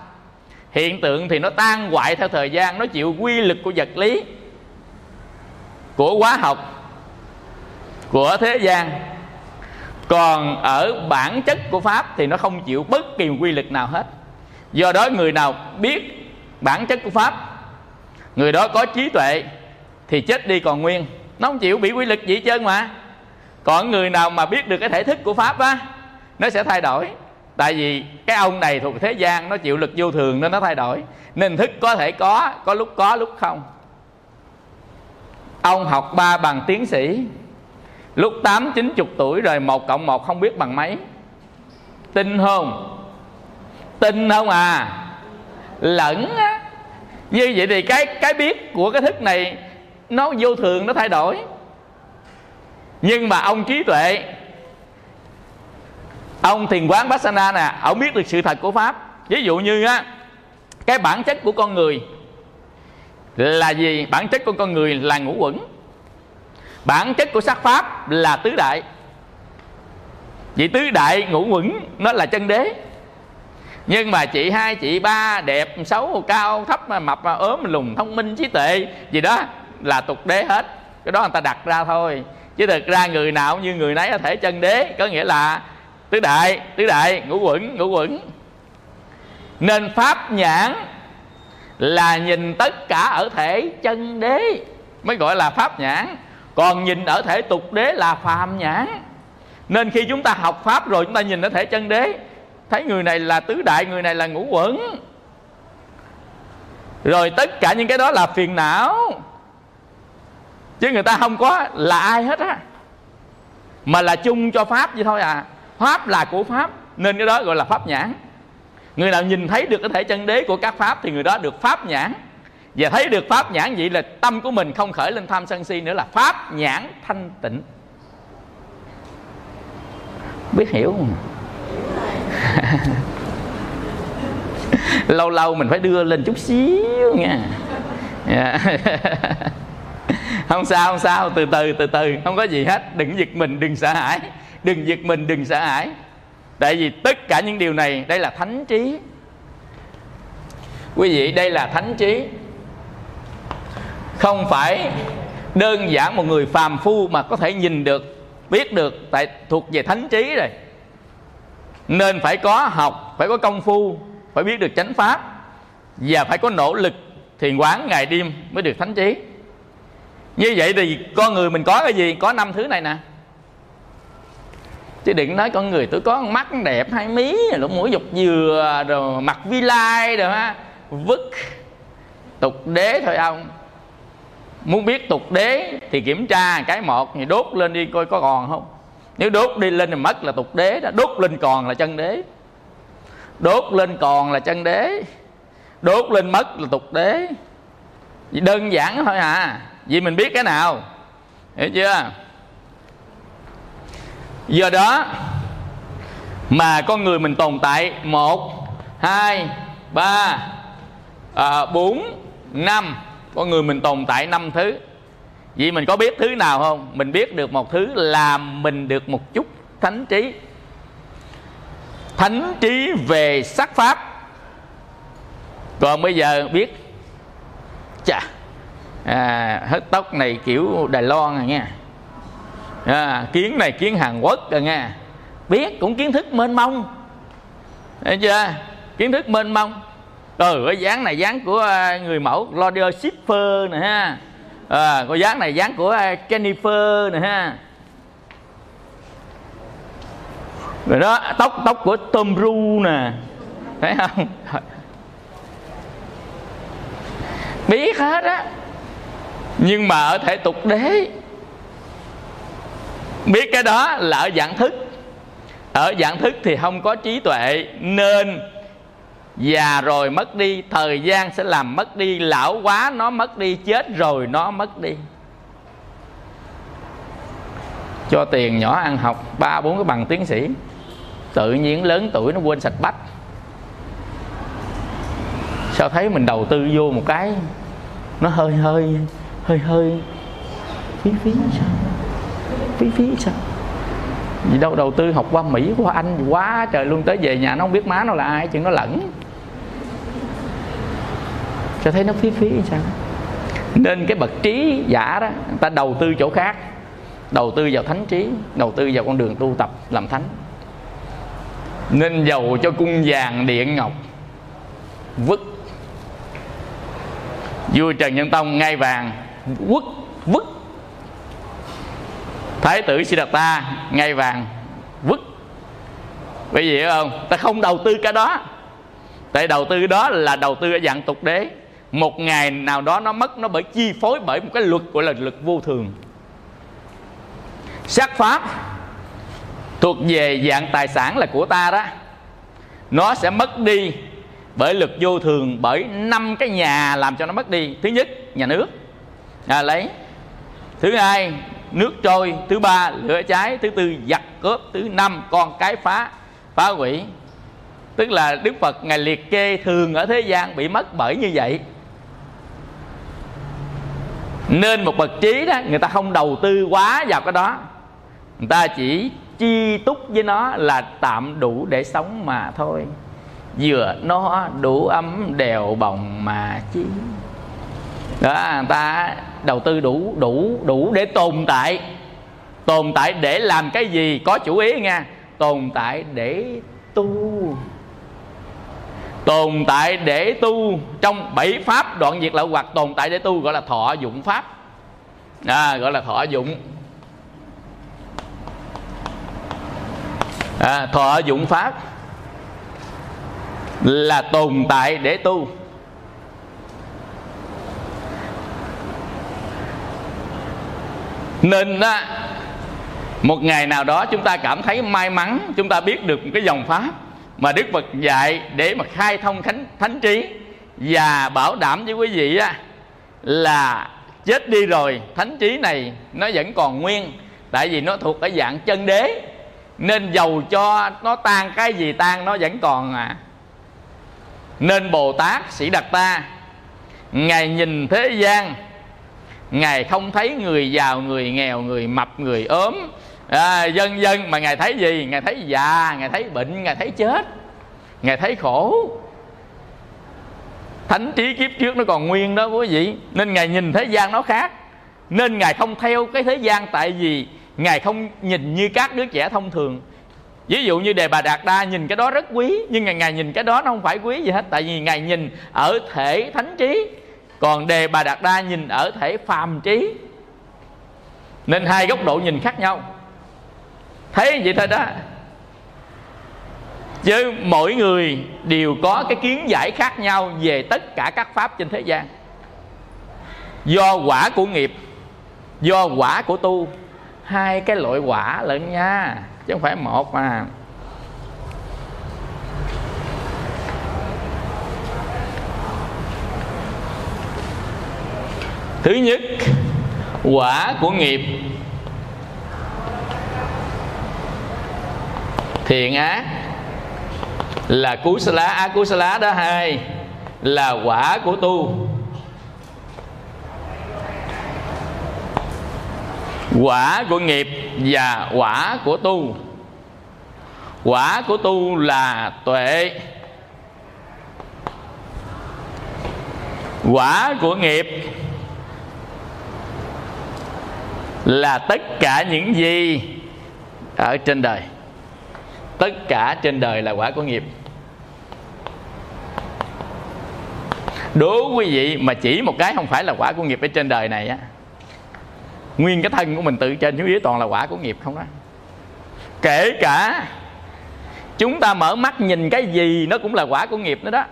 [SPEAKER 1] Hiện tượng thì nó tan hoại theo thời gian, nó chịu quy lực của vật lý, của hóa học, của thế gian. Còn ở bản chất của pháp thì nó không chịu bất kỳ quy lực nào hết. Do đó người nào biết bản chất của pháp người đó có trí tuệ thì chết đi còn nguyên. Nó không chịu bị quy lực gì trơn mà. Còn người nào mà biết được cái thể thức của pháp á, nó sẽ thay đổi. Tại vì cái ông này thuộc thế gian, nó chịu lực vô thường nên nó thay đổi. Nên thức có thể có có lúc có, lúc không. Ông học ba bằng tiến sĩ. Lúc tám, chín chục tuổi rồi, một cộng một không biết bằng mấy. Tin không? Tin không à? Lẫn á như vậy thì cái cái biết của cái thức này, nó vô thường, nó thay đổi. Nhưng mà ông trí tuệ, ông thiền quán Bassana nè, ông biết được sự thật của pháp. Ví dụ như á, cái bản chất của con người là gì? Bản chất của con người là ngũ quẩn. Bản chất của sắc pháp là tứ đại. Vì tứ đại ngũ quẩn nó là chân đế nhưng mà chị hai, chị ba đẹp, xấu, cao, thấp, mập mà ốm, lùn, thông minh, trí tuệ, gì đó là tục đế hết. Cái đó người ta đặt ra thôi. Chứ thực ra người nào như người nấy có thể chân đế, có nghĩa là tứ đại tứ đại, ngũ quẩn ngũ quẩn. Nên pháp nhãn là nhìn tất cả ở thể chân đế, mới gọi là pháp nhãn. Còn nhìn ở thể tục đế là phàm nhãn. Nên khi chúng ta học pháp rồi, chúng ta nhìn ở thể chân đế thấy người này là tứ đại, người này là ngũ quẩn. Rồi tất cả những cái đó là phiền não. Chứ người ta không có là ai hết á. Mà là chung cho pháp vậy thôi à. Pháp là của pháp, nên cái đó gọi là pháp nhãn. Người nào nhìn thấy được cái thể chân đế của các pháp thì người đó được pháp nhãn. Và thấy được pháp nhãn vậy là tâm của mình không khởi lên tham sân si nữa là pháp nhãn thanh tịnh. Biết hiểu không? lâu lâu mình phải đưa lên chút xíu nha. Yeah. không sao không sao. Từ từ từ từ. Không có gì hết. Đừng giật mình, đừng sợ hãi. Đừng giật mình, đừng sợ hãi. Tại vì tất cả những điều này, đây là thánh trí. Quý vị, đây là thánh trí. Không phải đơn giản một người phàm phu mà có thể nhìn được, biết được tại thuộc về thánh trí rồi nên phải có học, phải có công phu, phải biết được chánh pháp và phải có nỗ lực thiền quán ngày đêm mới được thánh trí. Như vậy thì con người mình có cái gì? Có năm thứ này nè. Chứ đừng nói con người tôi có mắt đẹp, hai mí, lỗ mũi dục dừa, rồi mặt vi lai rồi ha. Vứt. Tục đế thôi ông. Muốn biết tục đế thì kiểm tra cái một thì đốt lên đi coi có còn không nếu đốt đi lên thì mất là tục đế đó. Đốt lên còn là chân đế. Đốt lên còn là chân đế. Đốt lên mất là tục đế. Đơn giản thôi à. Vì mình biết cái nào. Hiểu chưa? Do đó mà con người mình tồn tại một hai ba à, bốn năm. Con người mình tồn tại năm thứ vì mình có biết thứ nào không? Mình biết được một thứ làm mình được một chút thánh trí. Thánh trí về sắc pháp. Còn bây giờ biết chà à, Hết tóc này kiểu đài loan rồi nha. À, kiến này kiến hàn quốc rồi nha. Biết cũng kiến thức mênh mông. Thấy chưa? Kiến thức mênh mông. Ừ cái dáng này dáng của à, người mẫu Claudia Schiffer nè ha à, cô dáng này dáng của à, Jennifer nè ha. Rồi đó tóc tóc của Tom Cruise nè. Thấy không? Biết hết á. Nhưng mà ở thể tục đế. Biết cái đó là ở dạng thức. Ở dạng thức thì không có trí tuệ nên già rồi mất đi, thời gian sẽ làm mất đi, lão quá nó mất đi, chết rồi nó mất đi. Cho tiền nhỏ ăn học, ba bốn cái bằng tiến sĩ. Tự nhiên lớn tuổi nó quên sạch bách. Sao thấy mình đầu tư vô một cái, nó hơi hơi hơi hơi, phí phí sao? Phí phí sao? Gì đâu đầu tư học qua mỹ, qua anh, quá trời luôn. Tới về nhà nó không biết má nó là ai chuyện nó lẫn sẽ thấy nó phí phí sao? Nên cái bậc trí giả đó, người ta đầu tư chỗ khác. Đầu tư vào thánh trí, đầu tư vào con đường tu tập làm thánh. Nên giàu cho cung vàng điện ngọc, vứt. Vua trần nhân tông ngai vàng, quất, vứt. Thái tử siddhartha ngai vàng, vứt. Bởi vì không? Ta không đầu tư cái đó. Tại đầu tư đó là đầu tư ở dạng tục đế một ngày nào đó nó mất nó bởi chi phối bởi một cái luật gọi là luật vô thường. Sắc pháp thuộc về dạng tài sản là của ta đó. Nó sẽ mất đi bởi luật vô thường bởi năm cái nhà làm cho nó mất đi. Thứ nhất nhà nước. À, lấy. Thứ hai nước trôi. Thứ ba lửa cháy. Thứ tư giặc cướp. Thứ năm con cái phá phá hủy. Tức là đức phật ngài liệt kê thường ở thế gian bị mất bởi như vậy nên một bậc trí đó, người ta không đầu tư quá vào cái đó. Người ta chỉ chi túc với nó là tạm đủ để sống mà thôi. Vừa nó đủ ấm đèo bồng mà chi đó, người ta đầu tư đủ đủ đủ để tồn tại. Tồn tại để làm cái gì có chủ ý nha tồn tại để tu tồn tại để tu. Trong bảy pháp đoạn diệt lậu hoặc tồn tại để tu gọi là thọ dụng pháp. À, gọi là thọ dụng. À, thọ dụng pháp là tồn tại để tu. Nên á một ngày nào đó chúng ta cảm thấy may mắn chúng ta biết được một cái dòng pháp mà đức phật dạy để mà khai thông thánh thánh trí và bảo đảm với quý vị á, là chết đi rồi, thánh trí này nó vẫn còn nguyên. Tại vì nó thuộc ở dạng chân đế, nên dầu cho nó tan cái gì tan, nó vẫn còn à. Nên bồ tát sĩ đạt ta, ngài nhìn thế gian, ngài không thấy người giàu, người nghèo, người mập, người ốm à, dân dân mà ngài thấy gì? Ngài thấy già ngài thấy bệnh ngài thấy chết ngài thấy khổ. Thánh trí kiếp trước nó còn nguyên đó quý vị. Nên ngài nhìn thế gian nó khác. Nên ngài không theo cái thế gian tại vì ngài không nhìn như các đứa trẻ thông thường. Ví dụ như đề bà đạt đa nhìn cái đó rất quý nhưng ngài, ngài nhìn cái đó nó không phải quý gì hết tại vì ngài nhìn ở thể thánh trí. Còn đề bà đạt đa nhìn ở thể phàm trí. Nên hai góc độ nhìn khác nhau thấy vậy thôi đó. Chứ mỗi người đều có cái kiến giải khác nhau về tất cả các pháp trên thế gian. Do quả của nghiệp, do quả của tu. Hai cái loại quả lẫn nha, chứ không phải một mà. Thứ nhất, quả của nghiệp thiện ác là cú sa lá á cú sa lá đó hai, là quả của tu. Quả của nghiệp và quả của tu. Quả của tu là tuệ. Quả của nghiệp là tất cả những gì ở trên đời tất cả trên đời là quả của nghiệp. Đố quý vị mà chỉ một cái không phải là quả của nghiệp ở trên đời này á, nguyên cái thân của mình tự trên xuống dưới toàn là quả của nghiệp không đó. Kể cả chúng ta mở mắt nhìn cái gì nó cũng là quả của nghiệp nữa đó.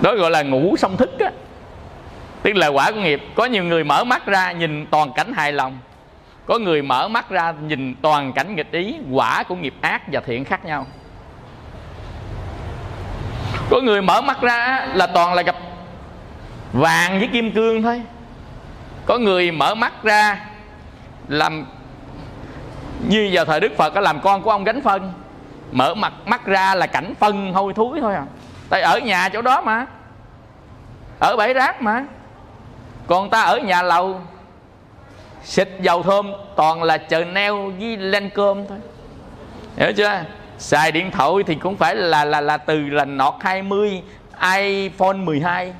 [SPEAKER 1] Đó gọi là ngủ song thức á. Tức là quả của nghiệp. Có nhiều người mở mắt ra nhìn toàn cảnh hài lòng có người mở mắt ra nhìn toàn cảnh nghịch ý, quả của nghiệp ác và thiện khác nhau. Có người mở mắt ra là toàn là gặp vàng với kim cương thôi. Có người mở mắt ra làm như vào thời đức phật có làm con của ông gánh phân. Mở mặt, mắt ra là cảnh phân hôi thúi thôi à. Tại ở nhà chỗ đó mà. Ở bãi rác mà. Còn ta ở nhà lầu xịt dầu thơm toàn là chờ neo với len cơm thôi. Hiểu chưa? Xài điện thoại thì cũng phải là là là từ là nọt 20 iPhone 12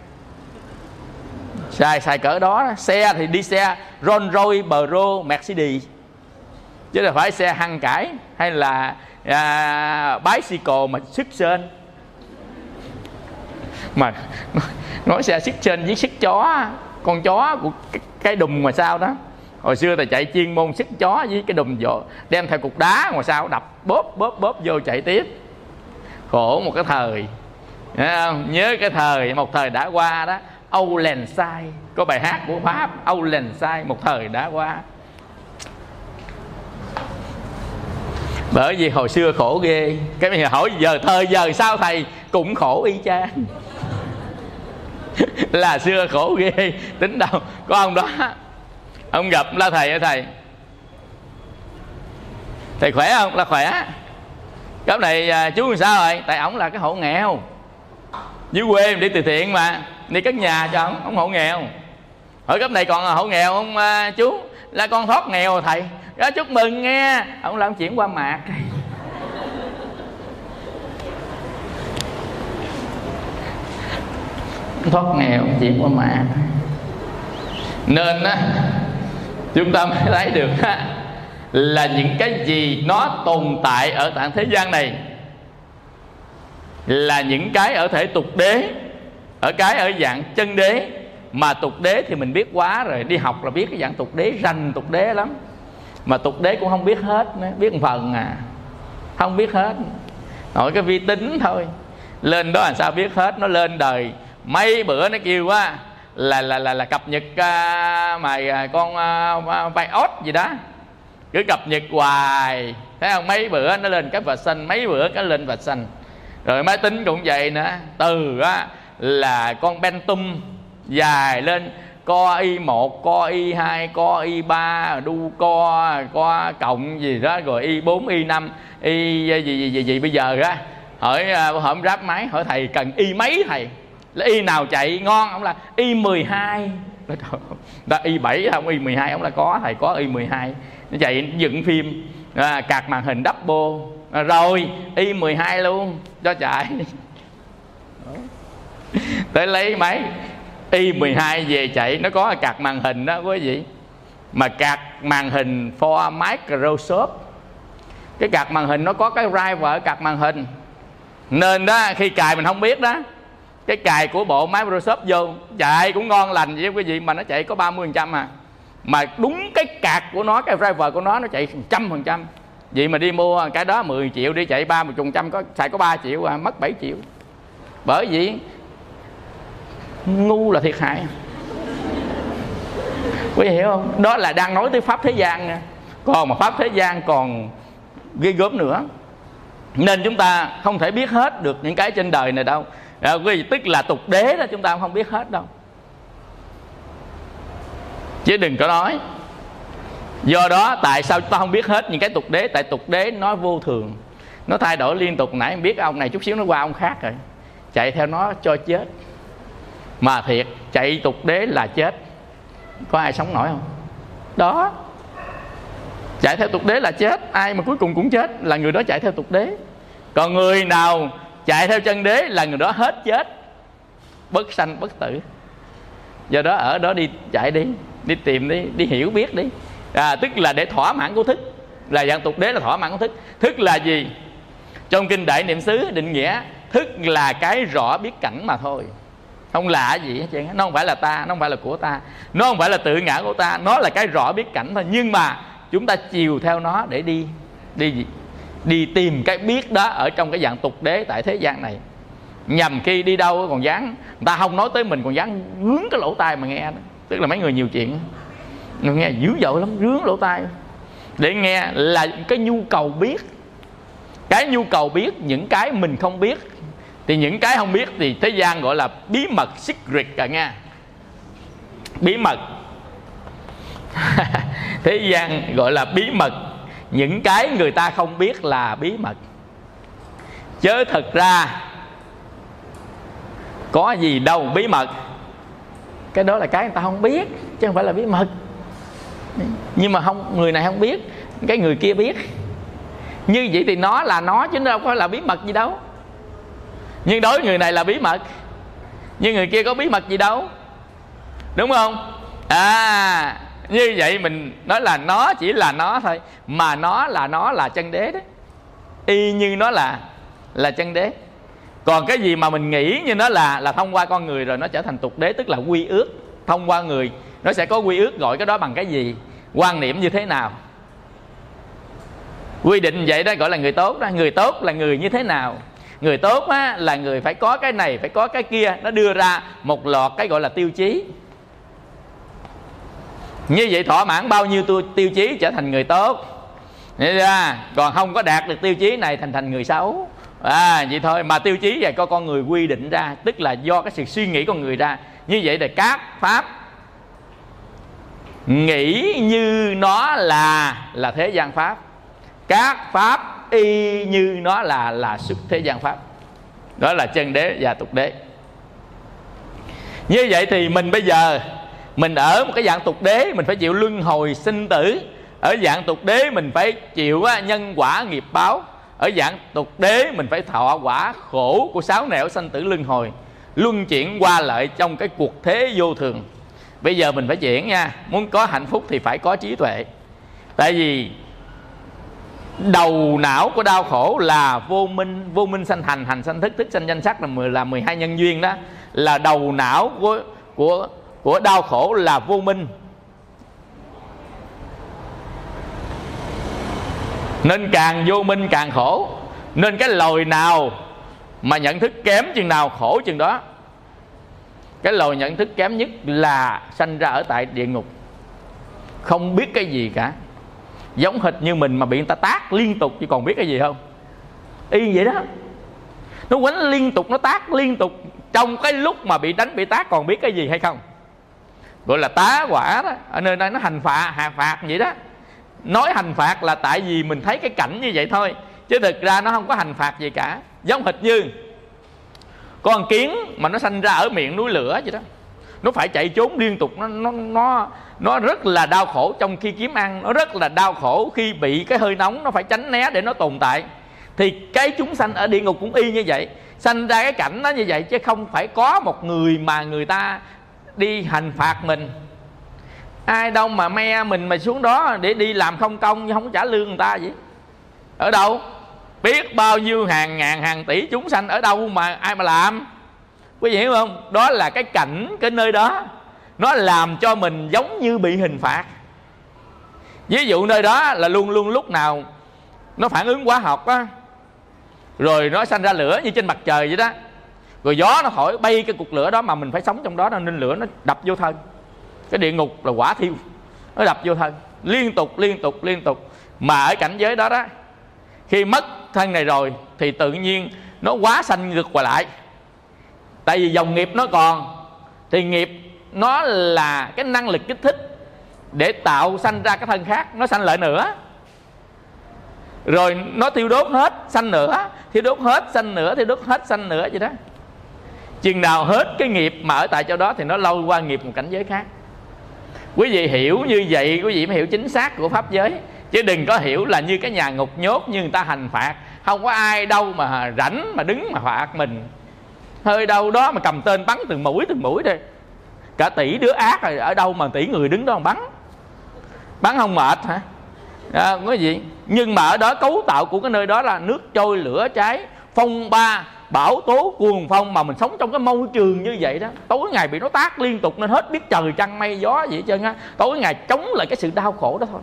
[SPEAKER 1] xài xài cỡ đó xe thì đi xe Rolls Royce Pro Mercedes. Chứ là phải xe hăng cải hay là à, bicycle mà sức sên mà nói xe sức sên với sức chó con chó của cái, cái đùm mà sao đó hồi xưa thầy chạy chuyên môn sức chó với cái đùm vô đem theo cục đá ngoài sau đập, bóp bóp bóp vô chạy tiếp. Khổ một cái thời. Không? nhớ cái thời, một thời đã qua đó. Âu Lèn Sai, có bài hát của Pháp, Âu Lèn Sai, một thời đã qua. Bởi vì hồi xưa khổ ghê. Cái bây giờ hỏi giờ, thời giờ sao thầy? Cũng khổ y chang. Là xưa khổ ghê. Tính đâu, có ông đó ông gặp la thầy ơi thầy? Thầy khỏe không? Là khỏe. Cấp này à, chú làm sao rồi? Tại ổng là cái hộ nghèo. Dưới quê đi từ thiện mà đi cất nhà cho ông ông hộ nghèo. Hỏi cấp này còn hộ nghèo không à, chú? Là con thoát nghèo rồi thầy? Đó chúc mừng nghe. Ông làm chuyển qua mạc. Thoát nghèo chuyển qua mạc. Nên á chúng ta mới thấy được là những cái gì nó tồn tại ở tạng thế gian này. Là những cái ở thể tục đế, ở cái ở dạng chân đế. Mà tục đế thì mình biết quá rồi, đi học là biết cái dạng tục đế, rành tục đế lắm. Mà tục đế cũng không biết hết nữa, biết một phần à không biết hết. Nội cái vi tính thôi, lên đó làm sao biết hết, nó lên đời. Mấy bữa nó kêu quá là là là là cập nhật à, uh, mà uh, à, con uh, bay ốt gì đó. Cứ cập nhật hoài. Thấy không? Mấy bữa nó lên cái vạch xanh mấy bữa cái lên vạch xanh rồi máy tính cũng vậy nữa. Từ á là con bentum dài lên co y một co y hai co y ba đu co co cộng gì đó rồi y bốn y năm y à, gì gì gì, gì bây giờ á. Hỏi à, ráp máy hỏi thầy cần y mấy thầy? Là y nào chạy ngon ông là y 12 đó y 7 không? Y 12 ông là có thầy có y 12 nó chạy dựng phim à, cạc màn hình double. À, rồi y 12 luôn cho chạy. Tới lấy máy y 12 về chạy nó có cạc màn hình đó quý vị. Mà cạc màn hình for Microsoft. Cái cạc màn hình nó có cái driver cạc màn hình. Nên đó khi cài mình không biết đó cái cài của bộ Microsoft vô chạy cũng ngon lành vậy quý vị mà nó chạy có 30 phần trăm à. Mà đúng cái cạc của nó, cái driver của nó nó chạy trăm phần trăm. Vậy mà đi mua cái đó 10 triệu, đi chạy ba một chục trăm, có, xài có 3 triệu à mất 7 triệu. Bởi vì ngu là thiệt hại. Quý vị hiểu không? Đó là đang nói tới pháp thế gian nè. Còn mà pháp thế gian còn ghê gớm nữa. Nên chúng ta không thể biết hết được những cái trên đời này đâu à, quý vị tức là tục đế đó chúng ta không biết hết đâu. Chứ đừng có nói. Do đó tại sao chúng ta không biết hết những cái tục đế? Tại tục đế nó vô thường. Nó thay đổi liên tục. Nãy biết ông này chút xíu nó qua ông khác rồi. Chạy theo nó cho chết. Mà thiệt chạy tục đế là chết. Có ai sống nổi không? Đó. Chạy theo tục đế là chết. Ai mà cuối cùng cũng chết là người đó chạy theo tục đế. Còn người nào chạy theo chân đế là người đó hết chết. Bất sanh bất tử. Do đó ở đó đi chạy đi đi tìm đi đi hiểu biết đi. À, tức là để thỏa mãn của thức. Là dạng tục đế là thỏa mãn của thức. Thức là gì? Trong kinh đại niệm xứ định nghĩa thức là cái rõ biết cảnh mà thôi. Không lạ gì hết trơn nó không phải là ta nó không phải là của ta. Nó không phải là tự ngã của ta. Nó là cái rõ biết cảnh thôi. Nhưng mà chúng ta chiều theo nó để đi đi gì đi tìm cái biết đó ở trong cái dạng tục đế tại thế gian này. Nhằm khi đi đâu còn dán người ta không nói tới mình, còn dán rướng cái lỗ tai mà nghe đó. tức là mấy người nhiều chuyện. Người nghe dữ dội lắm rướng lỗ tai. Để nghe là cái nhu cầu biết. Cái nhu cầu biết, những cái mình không biết. Thì những cái không biết thì thế gian gọi là bí mật secret cả nha. Bí mật. Thế gian gọi là bí mật những cái người ta không biết là bí mật. Chớ thật ra, có gì đâu bí mật. Cái đó là cái người ta không biết, chứ không phải là bí mật. Nhưng mà không, người này không biết, cái người kia biết. Như vậy thì nó là nó, chứ đâu có là bí mật gì đâu. Nhưng đối với người này là bí mật. Nhưng người kia có bí mật gì đâu. Đúng không? À như vậy mình nói là nó chỉ là nó thôi mà nó là nó là chân đế đấy y như nó là là chân đế. Còn cái gì mà mình nghĩ như nó là là thông qua con người rồi nó trở thành tục đế tức là quy ước. Thông qua người nó sẽ có quy ước gọi cái đó bằng cái gì? Quan niệm như thế nào? Quy định vậy đó gọi là người tốt đó. Người tốt là người như thế nào? Người tốt á, là người phải có cái này phải có cái kia. Nó đưa ra một loạt cái gọi là tiêu chí như vậy thỏa mãn bao nhiêu tiêu chí trở thành người tốt? Ra còn không có đạt được tiêu chí này thành thành người xấu. À vậy thôi, mà tiêu chí là có con người quy định ra, tức là do cái sự suy nghĩ con người ra. Như vậy là các pháp nghĩ như nó là là thế gian pháp. Các pháp y như nó là là xuất thế gian pháp. Đó là chân đế và tục đế. Như vậy thì mình bây giờ mình ở một cái dạng tục đế, mình phải chịu luân hồi sinh tử. Ở dạng tục đế, mình phải chịu nhân quả nghiệp báo. Ở dạng tục đế, mình phải thọ quả khổ của sáu nẻo sanh tử luân hồi, luân chuyển qua lại trong cái cuộc thế vô thường. Bây giờ mình phải chuyển nha, muốn có hạnh phúc thì phải có trí tuệ. Tại vì đầu não của đau khổ là vô minh vô minh sanh hành hành sanh thức thức sanh danh sắc là mười, là 12 nhân duyên đó. Là đầu não của của của đau khổ là vô minh. Nên càng vô minh càng khổ. Nên cái lồi nào mà nhận thức kém chừng nào khổ chừng đó, cái lồi nhận thức kém nhất là sanh ra ở tại địa ngục. Không biết cái gì cả. Giống hệt như mình mà bị người ta tác liên tục, chứ còn biết cái gì không? Y vậy đó. Nó quánh liên tục, nó tác liên tục. Trong cái lúc mà bị đánh, bị tác còn biết cái gì hay không? Gọi là tá quả đó. Ở nơi đây nó hành phạt, hạ phạt vậy đó. Nói hành phạt là tại vì mình thấy cái cảnh như vậy thôi. Chứ thực ra nó không có hành phạt gì cả. Giống hệt như con kiến mà nó sanh ra ở miệng núi lửa vậy đó. Nó phải chạy trốn liên tục. Nó nó nó nó rất là đau khổ trong khi kiếm ăn. Nó rất là đau khổ khi bị cái hơi nóng nó phải tránh né để nó tồn tại. Thì cái chúng sanh ở địa ngục cũng y như vậy. Sanh ra cái cảnh nó như vậy chứ không phải có một người mà người ta đi hành phạt mình. Ai đâu mà me mình mà xuống đó để đi làm không công nhưng không trả lương người ta vậy? Ở đâu? Biết bao nhiêu hàng ngàn, hàng tỷ chúng sanh ở đâu mà ai mà làm? Quý vị hiểu không? Đó là cái cảnh, cái nơi đó. Nó làm cho mình giống như bị hình phạt. Ví dụ nơi đó là luôn luôn lúc nào nó phản ứng hóa học á, rồi nó sanh ra lửa như trên mặt trời vậy đó rồi gió nó thổi, bay cái cục lửa đó mà mình phải sống trong đó, nên lửa nó đập vô thân. Cái địa ngục là quả thiêu, nó đập vô thân. Liên tục liên tục liên tục. Mà ở cảnh giới đó đó, khi mất thân này rồi, thì tự nhiên nó quá sanh ngược qua lại. Tại vì dòng nghiệp nó còn, thì nghiệp nó là cái năng lực kích thích để tạo sanh ra cái thân khác, nó sanh lại nữa. Rồi nó tiêu đốt hết, sanh nữa, thiêu đốt hết, sanh nữa, thiêu đốt hết, sanh nữa vậy đó chừng nào hết cái nghiệp mà ở tại chỗ đó thì nó lâu qua nghiệp một cảnh giới khác. Quý vị hiểu như vậy quý vị mới hiểu chính xác của pháp giới. Chứ đừng có hiểu là như cái nhà ngục nhốt như người ta hành phạt. Không có ai đâu mà rảnh mà đứng mà phạt mình. Hơi đâu đó mà cầm tên bắn từng mũi từng mũi đi cả tỷ đứa ác rồi ở đâu mà tỷ người đứng đó mà bắn? Bắn không mệt hả? À, có gì nhưng mà ở đó cấu tạo của cái nơi đó là nước trôi lửa cháy phong ba bão tố cuồng phong mà mình sống trong cái môi trường như vậy đó, tối ngày bị nó tác liên tục nên hết biết trời trăng mây gió vậy trơn á. Tối ngày chống lại cái sự đau khổ đó thôi.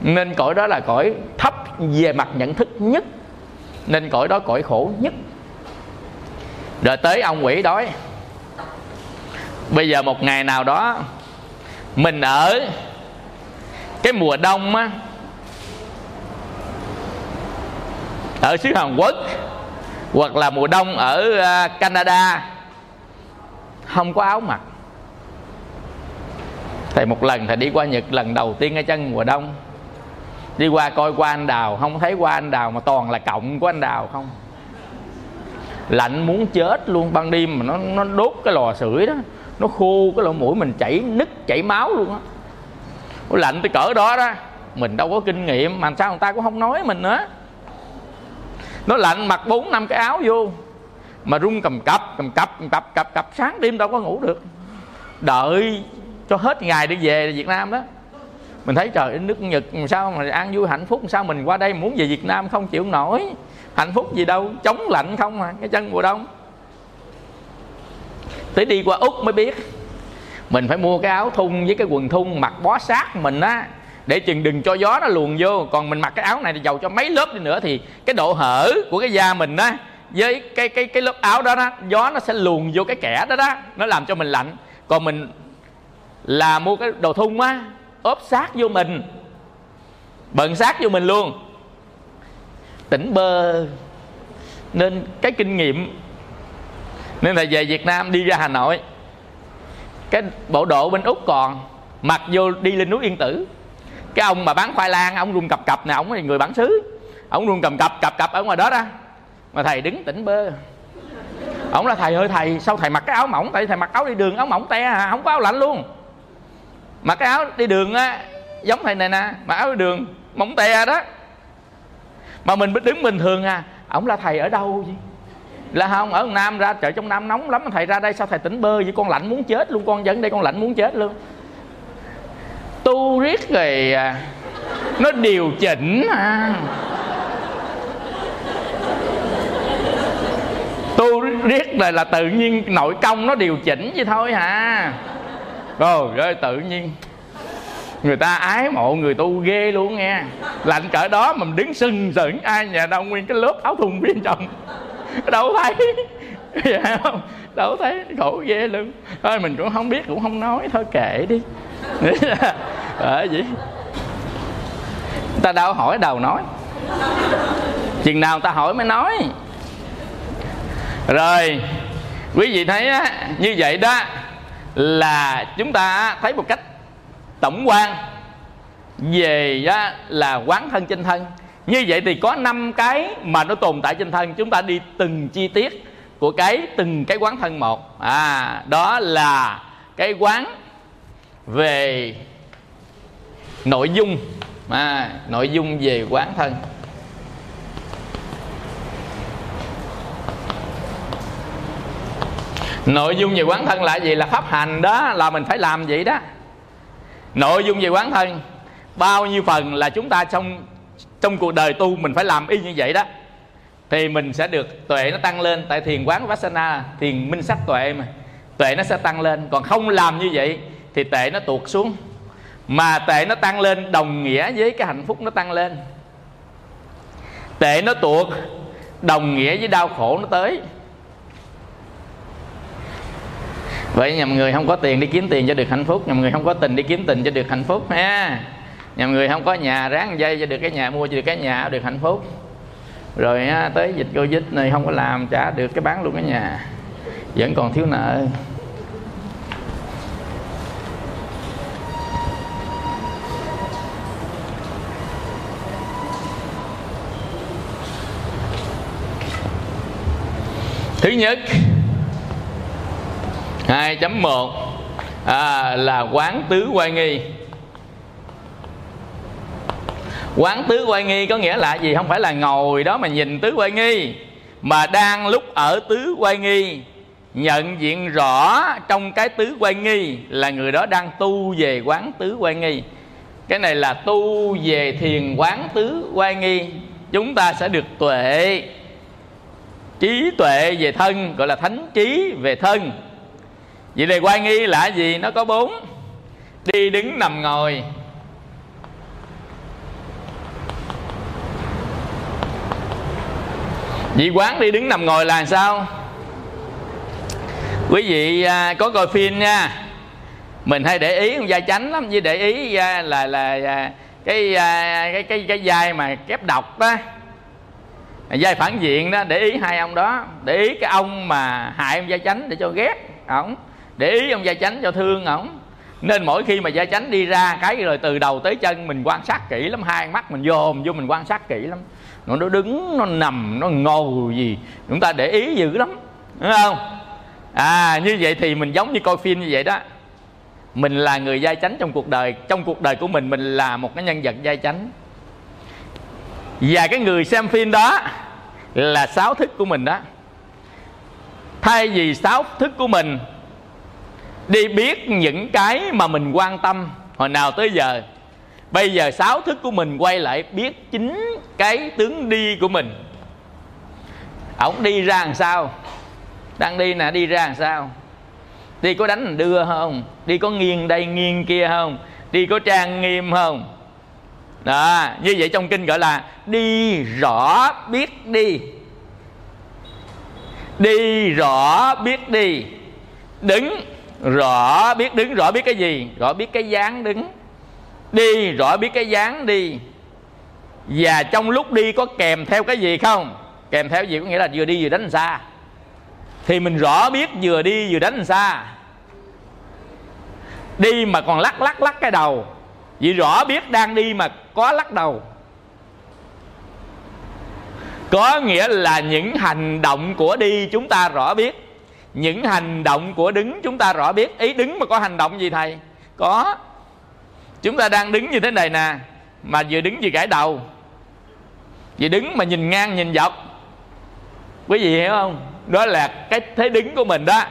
[SPEAKER 1] Nên cõi đó là cõi thấp về mặt nhận thức nhất. Nên cõi đó cõi khổ nhất. Rồi tới ông quỷ đói. Bây giờ một ngày nào đó, mình ở cái mùa đông á, ở xứ Hàn Quốc hoặc là mùa đông ở ờ, Canada. Không có áo mặc. Thầy một lần thầy đi qua Nhật, lần đầu tiên ở chân mùa đông. Đi qua coi qua anh đào, không thấy qua anh đào mà toàn là cộng của anh đào không. Lạnh muốn chết luôn, ban đêm mà nó nó đốt cái lò sưởi đó, nó khô cái lỗ mũi mình chảy nứt, chảy máu luôn á. Lạnh tới cỡ đó đó, mình đâu có kinh nghiệm, mà sao người ta cũng không nói mình nữa nó lạnh mặc bốn năm cái áo vô. Mà run cầm cập cầm cập cầm cập cập cập sáng đêm đâu có ngủ được. Đợi cho hết ngày đi về Việt Nam đó. Mình thấy trời, nước Nhật sao mà ăn vui, hạnh phúc sao mình qua đây muốn về Việt Nam không chịu nổi. Hạnh phúc gì đâu, chống lạnh không à cái chân mùa đông. Tới đi qua úc mới biết, mình phải mua cái áo thun với cái quần thun, mặc bó sát mình á để chừng đừng cho gió nó luồn vô. Còn mình mặc cái áo này thì dầu cho mấy lớp đi nữa thì cái độ hở của cái da mình á, với cái cái cái lớp áo đó đó, gió nó sẽ luồn vô cái kẻ đó đó. Nó làm cho mình lạnh. Còn mình là mua cái đồ thun á, ốp sát vô mình, bận sát vô mình luôn. Tỉnh bơ. Nên cái kinh nghiệm, nên là về Việt Nam đi ra Hà Nội, cái bộ độ bên Úc còn, mặc vô đi lên núi Yên Tử cái ông mà bán khoai lang, ông run cập cập nè, ông là người bản xứ. Ông run cầm cập cập cập ở ngoài đó đó mà thầy đứng tỉnh bơ. Ông là thầy ơi, thầy, sao thầy mặc cái áo mỏng? Tại thầy mặc áo đi đường, áo mỏng te à không có áo lạnh luôn. Mặc cái áo đi đường á, giống thầy này nè mà áo đi đường, mỏng te đó. Mà mình đứng bình thường à ổng là thầy ở đâu vậy? Là không, ở nam ra, trời trong nam nóng lắm, thầy ra đây, sao thầy tỉnh bơ vậy? Con lạnh muốn chết luôn, con dẫn đây, con lạnh muốn chết luôn tu riết rồi nó điều chỉnh à tu riết là là tự nhiên nội công nó điều chỉnh vậy thôi à. hả rồi rồi tự nhiên. Người ta ái mộ người tu ghê luôn nghe lạnh cỡ đó mà mình đứng sừng sững, ai nhà đâu nguyên cái lớp áo thun bên trong. Đâu thấy. Dạ không, đâu thấy. Khổ ghê luôn. Thôi mình cũng không biết, cũng không nói, thôi kệ đi. ở gì ta đâu hỏi đầu nói. Chừng nào ta hỏi mới nói. Rồi quý vị thấy á như vậy đó là chúng ta thấy một cách tổng quan về á, là quán thân trên thân. Như vậy thì có năm cái mà nó tồn tại trên thân. Chúng ta đi từng chi tiết của cái từng cái quán thân một. À đó là cái quán về nội dung. À, nội dung về quán thân. Nội dung về quán thân là gì? Là pháp hành đó là mình phải làm vậy đó. Nội dung về quán thân bao nhiêu phần là chúng ta trong trong cuộc đời tu mình phải làm y như vậy đó. Thì mình sẽ được tuệ nó tăng lên. Tại thiền quán vassana thiền minh sắc tuệ mà. Tuệ nó sẽ tăng lên. Còn không làm như vậy thì tệ nó tuột xuống. Mà tệ nó tăng lên đồng nghĩa với cái hạnh phúc nó tăng lên. Tệ nó tuột đồng nghĩa với đau khổ nó tới. Vậy nhầm người không có tiền đi kiếm tiền cho được hạnh phúc nhầm người không có tình đi kiếm tình cho được hạnh phúc ha. Nhầm người không có nhà ráng dây cho được cái nhà mua cho được cái nhà được hạnh phúc. Rồi á, tới dịch covid này không có làm trả được cái bán luôn cái nhà. Vẫn còn thiếu nợ. Thứ nhất 2.1 à, là quán tứ quay nghi. Quán tứ quay nghi có nghĩa là gì? Không phải là ngồi đó mà nhìn tứ quay nghi mà đang lúc ở tứ quay nghi nhận diện rõ trong cái tứ quay nghi là người đó đang tu về quán tứ quay nghi. Cái này là tu về thiền quán tứ quay nghi. Chúng ta sẽ được tuệ trí tuệ về thân gọi là thánh trí về thân. Vậy thì quan nghi là gì? Nó có bốn. Đi đứng nằm ngồi. Vị quán đi đứng nằm ngồi là sao? Quý vị à, có coi phim nha. Mình hay để ý con da chánh lắm Với để ý à, là là à, cái, à, cái cái cái dai mà kép độc đó giai phản diện đó, để ý hai ông đó, để ý cái ông mà hại ông gia chánh để cho ghét, ổng. Để ý ông gia chánh cho thương ổng. Nên mỗi khi mà gia chánh đi ra, cái rồi từ đầu tới chân mình quan sát kỹ lắm, hai mắt mình dồn vô mình quan sát kỹ lắm. Nó nó đứng, nó nằm, nó ngồi gì, chúng ta để ý dữ lắm, đúng không? À như vậy thì mình giống như coi phim như vậy đó. Mình là người gia chánh trong cuộc đời, trong cuộc đời của mình mình là một cái nhân vật gia chánh và cái người xem phim đó là sáu thức của mình đó. Thay vì sáu thức của mình đi biết những cái mà mình quan tâm hồi nào tới giờ, bây giờ sáu thức của mình quay lại biết chính cái tướng đi của mình. Ổng đi ra làm sao? Đang đi nè, đi ra làm sao? Đi có đánh đưa không? Đi có nghiêng đây, nghiêng kia không? Đi có trang nghiêm không? Đó, như vậy trong kinh gọi là đi rõ biết đi. Đi rõ biết đi. Đứng rõ biết đứng, rõ biết cái gì? Rõ biết cái dáng đứng. Đi rõ biết cái dáng đi. Và trong lúc đi có kèm theo cái gì không? Kèm theo gì có nghĩa là vừa đi vừa đánh xa thì mình rõ biết vừa đi vừa đánh xa đi mà còn lắc lắc lắc cái đầu vì rõ biết đang đi mà có lắc đầu. Có nghĩa là những hành động của đi chúng ta rõ biết. Những hành động của đứng chúng ta rõ biết. Ý đứng mà có hành động gì thầy? Có. Chúng ta đang đứng như thế này nè, mà vừa đứng vừa gãi đầu. Vừa đứng mà nhìn ngang, nhìn dọc. Quý vị hiểu không? Đó là cái thế đứng của mình đó.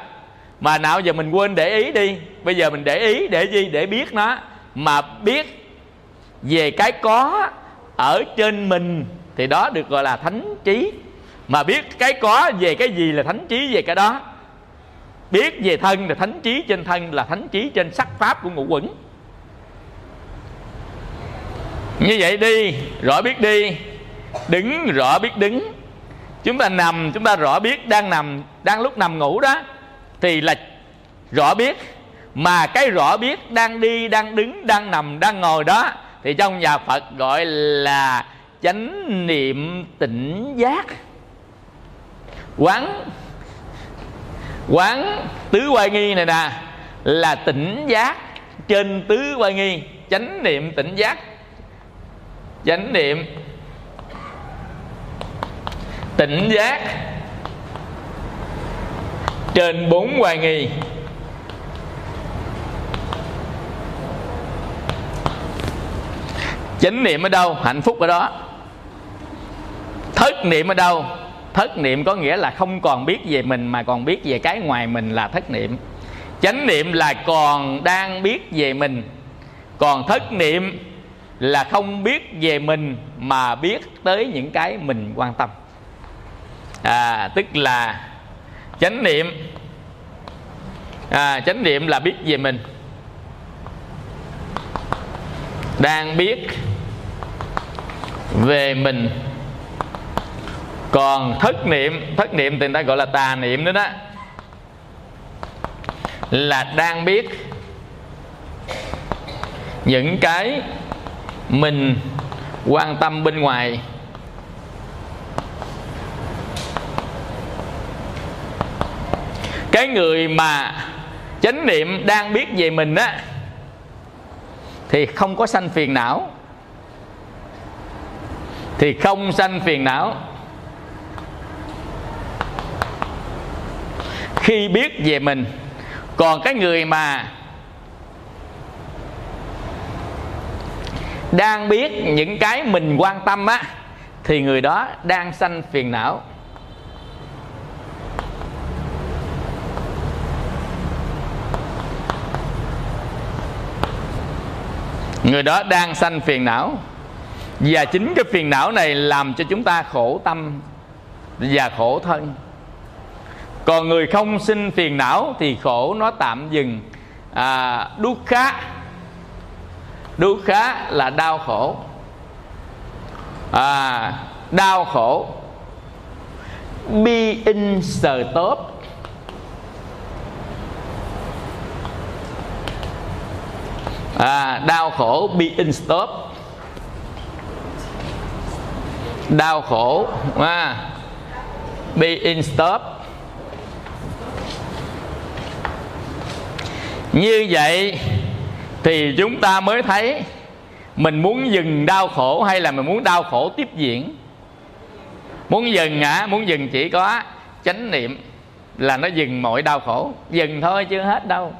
[SPEAKER 1] Mà nào giờ mình quên để ý đi. Bây giờ mình để ý, để gì? Để biết nó mà biết về cái có ở trên mình, thì đó được gọi là thánh trí. Mà biết cái có về cái gì là thánh trí về cái đó. Biết về thân là thánh trí trên thân là thánh trí trên sắc pháp của ngũ quẩn. Như vậy đi, rõ biết đi. Đứng, rõ biết đứng. Chúng ta nằm, chúng ta rõ biết đang nằm, đang lúc nằm ngủ đó, thì là rõ biết mà cái rõ biết đang đi, đang đứng, đang nằm, đang ngồi đó, thì trong nhà phật gọi là chánh niệm tỉnh giác. Quán quán tứ quay nghi này nè, là tỉnh giác. Trên tứ quay nghi, chánh niệm tỉnh giác. Chánh niệm tỉnh giác. Trên bốn hoài nghi chánh niệm ở đâu? Hạnh phúc ở đó. Thất niệm ở đâu? Thất niệm có nghĩa là không còn biết về mình mà còn biết về cái ngoài mình là thất niệm. Chánh niệm là còn đang biết về mình. Còn thất niệm là không biết về mình mà biết tới những cái mình quan tâm. À, tức là chánh niệm à, chánh niệm là biết về mình. Đang biết về mình. Còn thất niệm thất niệm thì người ta gọi là tà niệm nữa đó. Là đang biết những cái mình quan tâm bên ngoài. Cái người mà chánh niệm đang biết về mình á, thì không có sanh phiền não thì không sanh phiền não. Khi biết về mình, còn cái người mà đang biết những cái mình quan tâm á, thì người đó đang sanh phiền não. Người đó đang sanh phiền não và chính cái phiền não này làm cho chúng ta khổ tâm và khổ thân. Còn người không sinh phiền não thì khổ nó tạm dừng. À, đúc khá. Đúc khá là đau khổ. À, đau khổ. Be in stop à, đau khổ be in stop đau khổ. À, be in stop. Như vậy thì chúng ta mới thấy mình muốn dừng đau khổ hay là mình muốn đau khổ tiếp diễn? Muốn dừng hả? Muốn dừng chỉ có chánh niệm là nó dừng mọi đau khổ. Dừng thôi chưa hết đâu.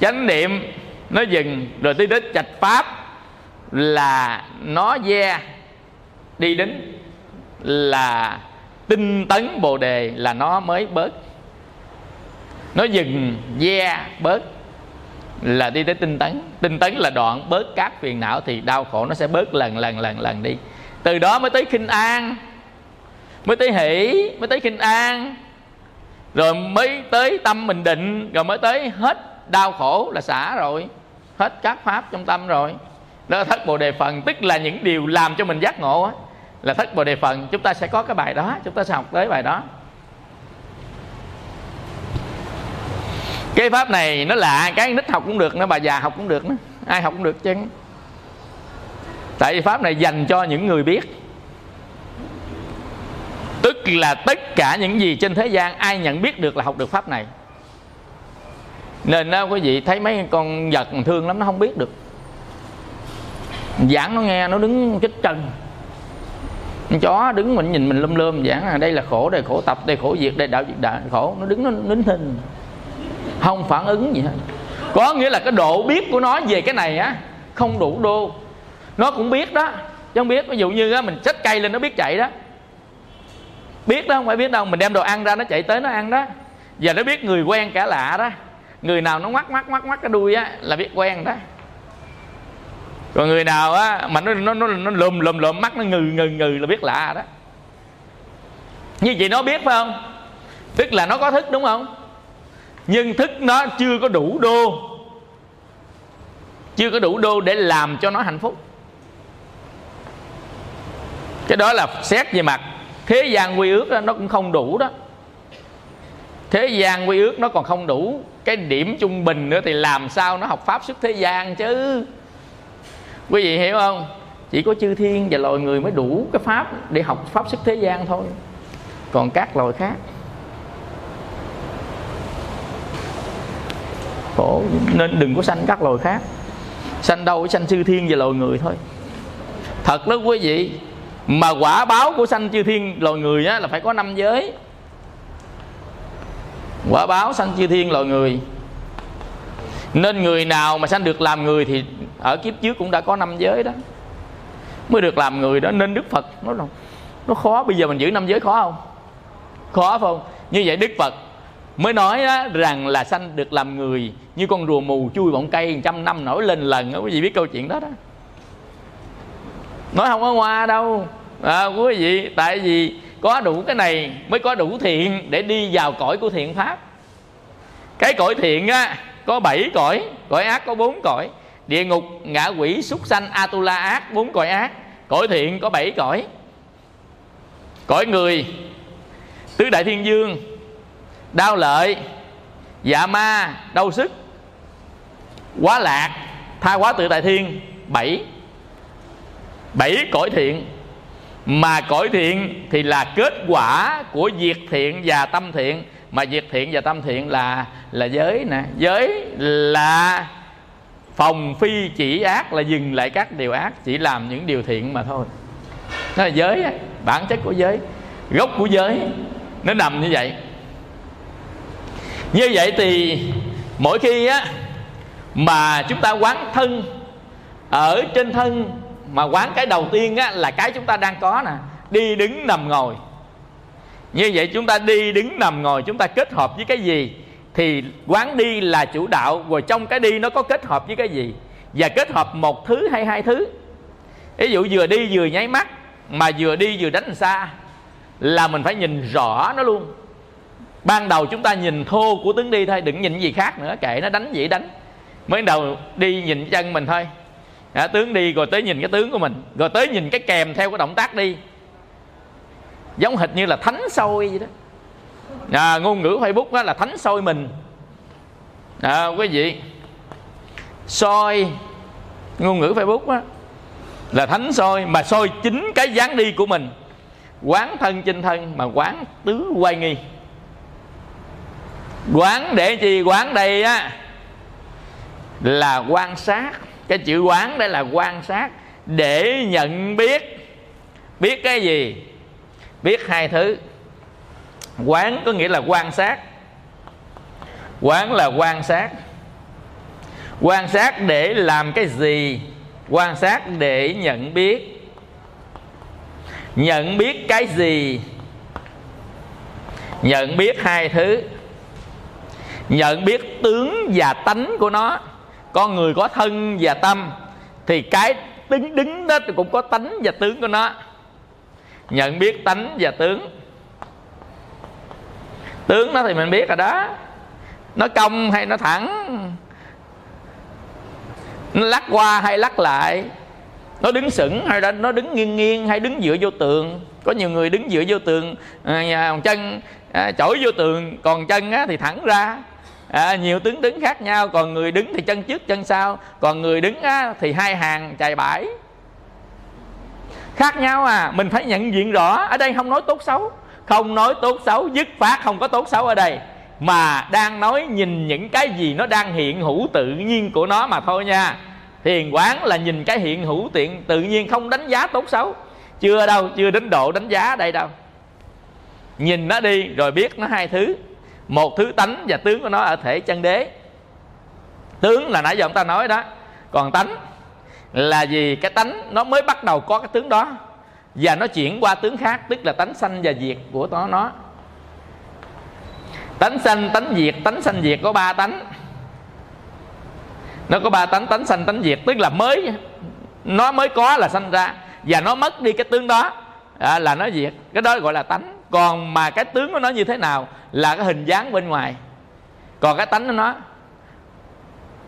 [SPEAKER 1] Chánh niệm nó dừng rồi tới đến trạch pháp là nó ve đi đến là tinh tấn bồ đề là nó mới bớt. Nó dừng ve bớt, là đi tới tinh tấn. Tinh tấn là đoạn bớt các phiền não thì đau khổ nó sẽ bớt lần lần lần lần đi. Từ đó mới tới khinh an, mới tới hỷ, mới tới khinh an, rồi mới tới tâm mình định, rồi mới tới hết đau khổ là xả rồi, hết các pháp trong tâm rồi. Đó là thất bồ đề phần, tức là những điều làm cho mình giác ngộ á là thất bồ đề phần, chúng ta sẽ có cái bài đó, chúng ta sẽ học tới bài đó. Cái pháp này nó lạ cái nít học cũng được, nó bà già học cũng được nữa ai học cũng được chứ. Tại vì pháp này dành cho những người biết. Tức là tất cả những gì trên thế gian ai nhận biết được là học được pháp này. Nên đó quý vị thấy mấy con vật thương lắm, nó không biết được. Giảng nó nghe, nó đứng chích chân con chó đứng mình nhìn mình lum lum giảng là đây là khổ đây khổ tập đây khổ diệt đây đạo diệt đạo khổ. Nó đứng nó nín thinh. Không phản ứng gì hết. Có nghĩa là cái độ biết của nó về cái này á không đủ đô. Nó cũng biết đó chứ không biết. Ví dụ như á, mình chết cây lên nó biết chạy đó. Biết đó không phải biết đâu. Mình đem đồ ăn ra nó chạy tới nó ăn đó. Và nó biết người quen cả lạ đó. Người nào nó ngoắc ngoắc ngoắc ngoắc cái đuôi á là biết quen đó còn người nào á mà nó nó nó nó lùm lùm lùm mắt nó ngừ ngừ ngừ là biết lạ đó. Như vậy nó biết phải không? Tức là nó có thức đúng không? Nhưng thức nó chưa có đủ đô. Chưa có đủ đô để làm cho nó hạnh phúc. Cái đó là xét về mặt thế gian quy ước đó, nó cũng không đủ đó. Thế gian quy ước nó còn không đủ. Cái điểm trung bình nữa thì làm sao nó học pháp xuất thế gian chứ? Quý vị hiểu không? Chỉ có chư thiên và loài người mới đủ cái pháp để học pháp xuất thế gian thôi. Còn các loài khác? Khổ. Nên đừng có sanh các loài khác. Sanh đâu sanh chư thiên và loài người thôi. Thật đó quý vị. Mà quả báo của sanh chư thiên loài người á, là phải có năm giới. Quả báo sanh chư thiên loài người nên người nào mà sanh được làm người thì ở kiếp trước cũng đã có năm giới đó. Mới được làm người đó nên đức phật nó nó khó bây giờ mình giữ năm giới khó không? Khó phải không? Như vậy đức phật mới nói đó, rằng là sanh được làm người như con rùa mù chui bọng cây trăm năm nổi lên lần quý vị biết câu chuyện đó đó. Nói không có hoa đâu. À, quý vị tại vì có đủ cái này mới có đủ thiện để đi vào cõi của thiện pháp. Cái cõi thiện á có bảy cõi cõi ác có bốn cõi. Địa ngục, ngạ quỷ, súc sanh, atula ác, bốn cõi ác. Cõi thiện có bảy cõi. Cõi người, tứ đại thiên dương, đau lợi dạ ma, đau sức, quá lạc, tha quá tự tại thiên, bảy. Bảy cõi thiện. Mà cõi thiện thì là kết quả của việc thiện và tâm thiện mà việc thiện và tâm thiện là là giới nè. Giới là phòng phi chỉ ác, là dừng lại các điều ác, chỉ làm những điều thiện mà thôi. Đó là giới bản chất của giới, gốc của giới, nó nằm như vậy. Như vậy thì mỗi khi á, mà chúng ta quán thân ở trên thân, mà quán cái đầu tiên á, là cái chúng ta đang có nè, đi đứng nằm ngồi như vậy chúng ta đi đứng nằm ngồi chúng ta kết hợp với cái gì? Thì quán đi là chủ đạo rồi trong cái đi nó có kết hợp với cái gì? Và kết hợp một thứ hay hai thứ. Ví dụ vừa đi vừa nháy mắt mà vừa đi vừa đánh xa là mình phải nhìn rõ nó luôn. Ban đầu chúng ta nhìn thô của tướng đi thôi đừng nhìn gì khác nữa kệ nó đánh gì đánh. Mới đầu đi nhìn chân mình thôi. À, tướng đi rồi tới nhìn cái tướng của mình rồi tới nhìn cái kèm theo cái động tác đi giống hệt như là thánh sôi vậy đó. À, ngôn ngữ facebook đó là thánh soi mình. À, quý vị soi ngôn ngữ facebook đó, là thánh soi mà soi chính cái dáng đi của mình. Quán thân trên thân mà quán tứ quay nghi. Quán để chi quán đây á là quan sát. Cái chữ quán đây là quan sát để nhận biết. Biết cái gì? Biết hai thứ. Quán có nghĩa là quan sát. Quán là quan sát. Quan sát để làm cái gì? Quan sát để nhận biết. Nhận biết cái gì? Nhận biết hai thứ. Nhận biết tướng và tánh của nó. Con người có thân và tâm, thì cái đứng đứng đó cũng có tánh và tướng của nó nhận biết tánh và tướng. Tướng nó thì mình biết rồi đó. Nó cong hay nó thẳng nó lắc qua hay lắc lại. Nó đứng sững hay nó đứng nghiêng nghiêng hay đứng dựa vô tường. Có nhiều người đứng dựa vô tường à, chân à, chổi vô tường còn chân á, thì thẳng ra. À, nhiều tướng đứng khác nhau còn người đứng thì chân trước chân sau còn người đứng á, thì hai hàng chài bãi khác nhau à mình phải nhận diện rõ, ở đây không nói tốt xấu. Không nói tốt xấu, dứt phát không có tốt xấu ở đây. Mà đang nói nhìn những cái gì nó đang hiện hữu tự nhiên của nó mà thôi nha. Thiền quán là nhìn cái hiện hữu tiện, tự nhiên không đánh giá tốt xấu. Chưa đâu, chưa đến độ đánh giá đây đâu. Nhìn nó đi, rồi biết nó hai thứ. Một thứ tánh và tướng của nó ở thể chân đế. Tướng là nãy giờ chúng ta nói đó. Còn tánh là gì cái tánh nó mới bắt đầu có cái tướng đó. Và nó chuyển qua tướng khác tức là tánh sanh và diệt của nó nó. Tánh sanh tánh diệt tánh sanh diệt có ba tánh. Nó có ba tánh tánh sanh tánh diệt tức là mới nó mới có là sanh ra. Và nó mất đi cái tướng đó à, là nó diệt. Cái đó gọi là tánh. Còn mà cái tướng của nó như thế nào là cái hình dáng bên ngoài. Còn cái tánh của nó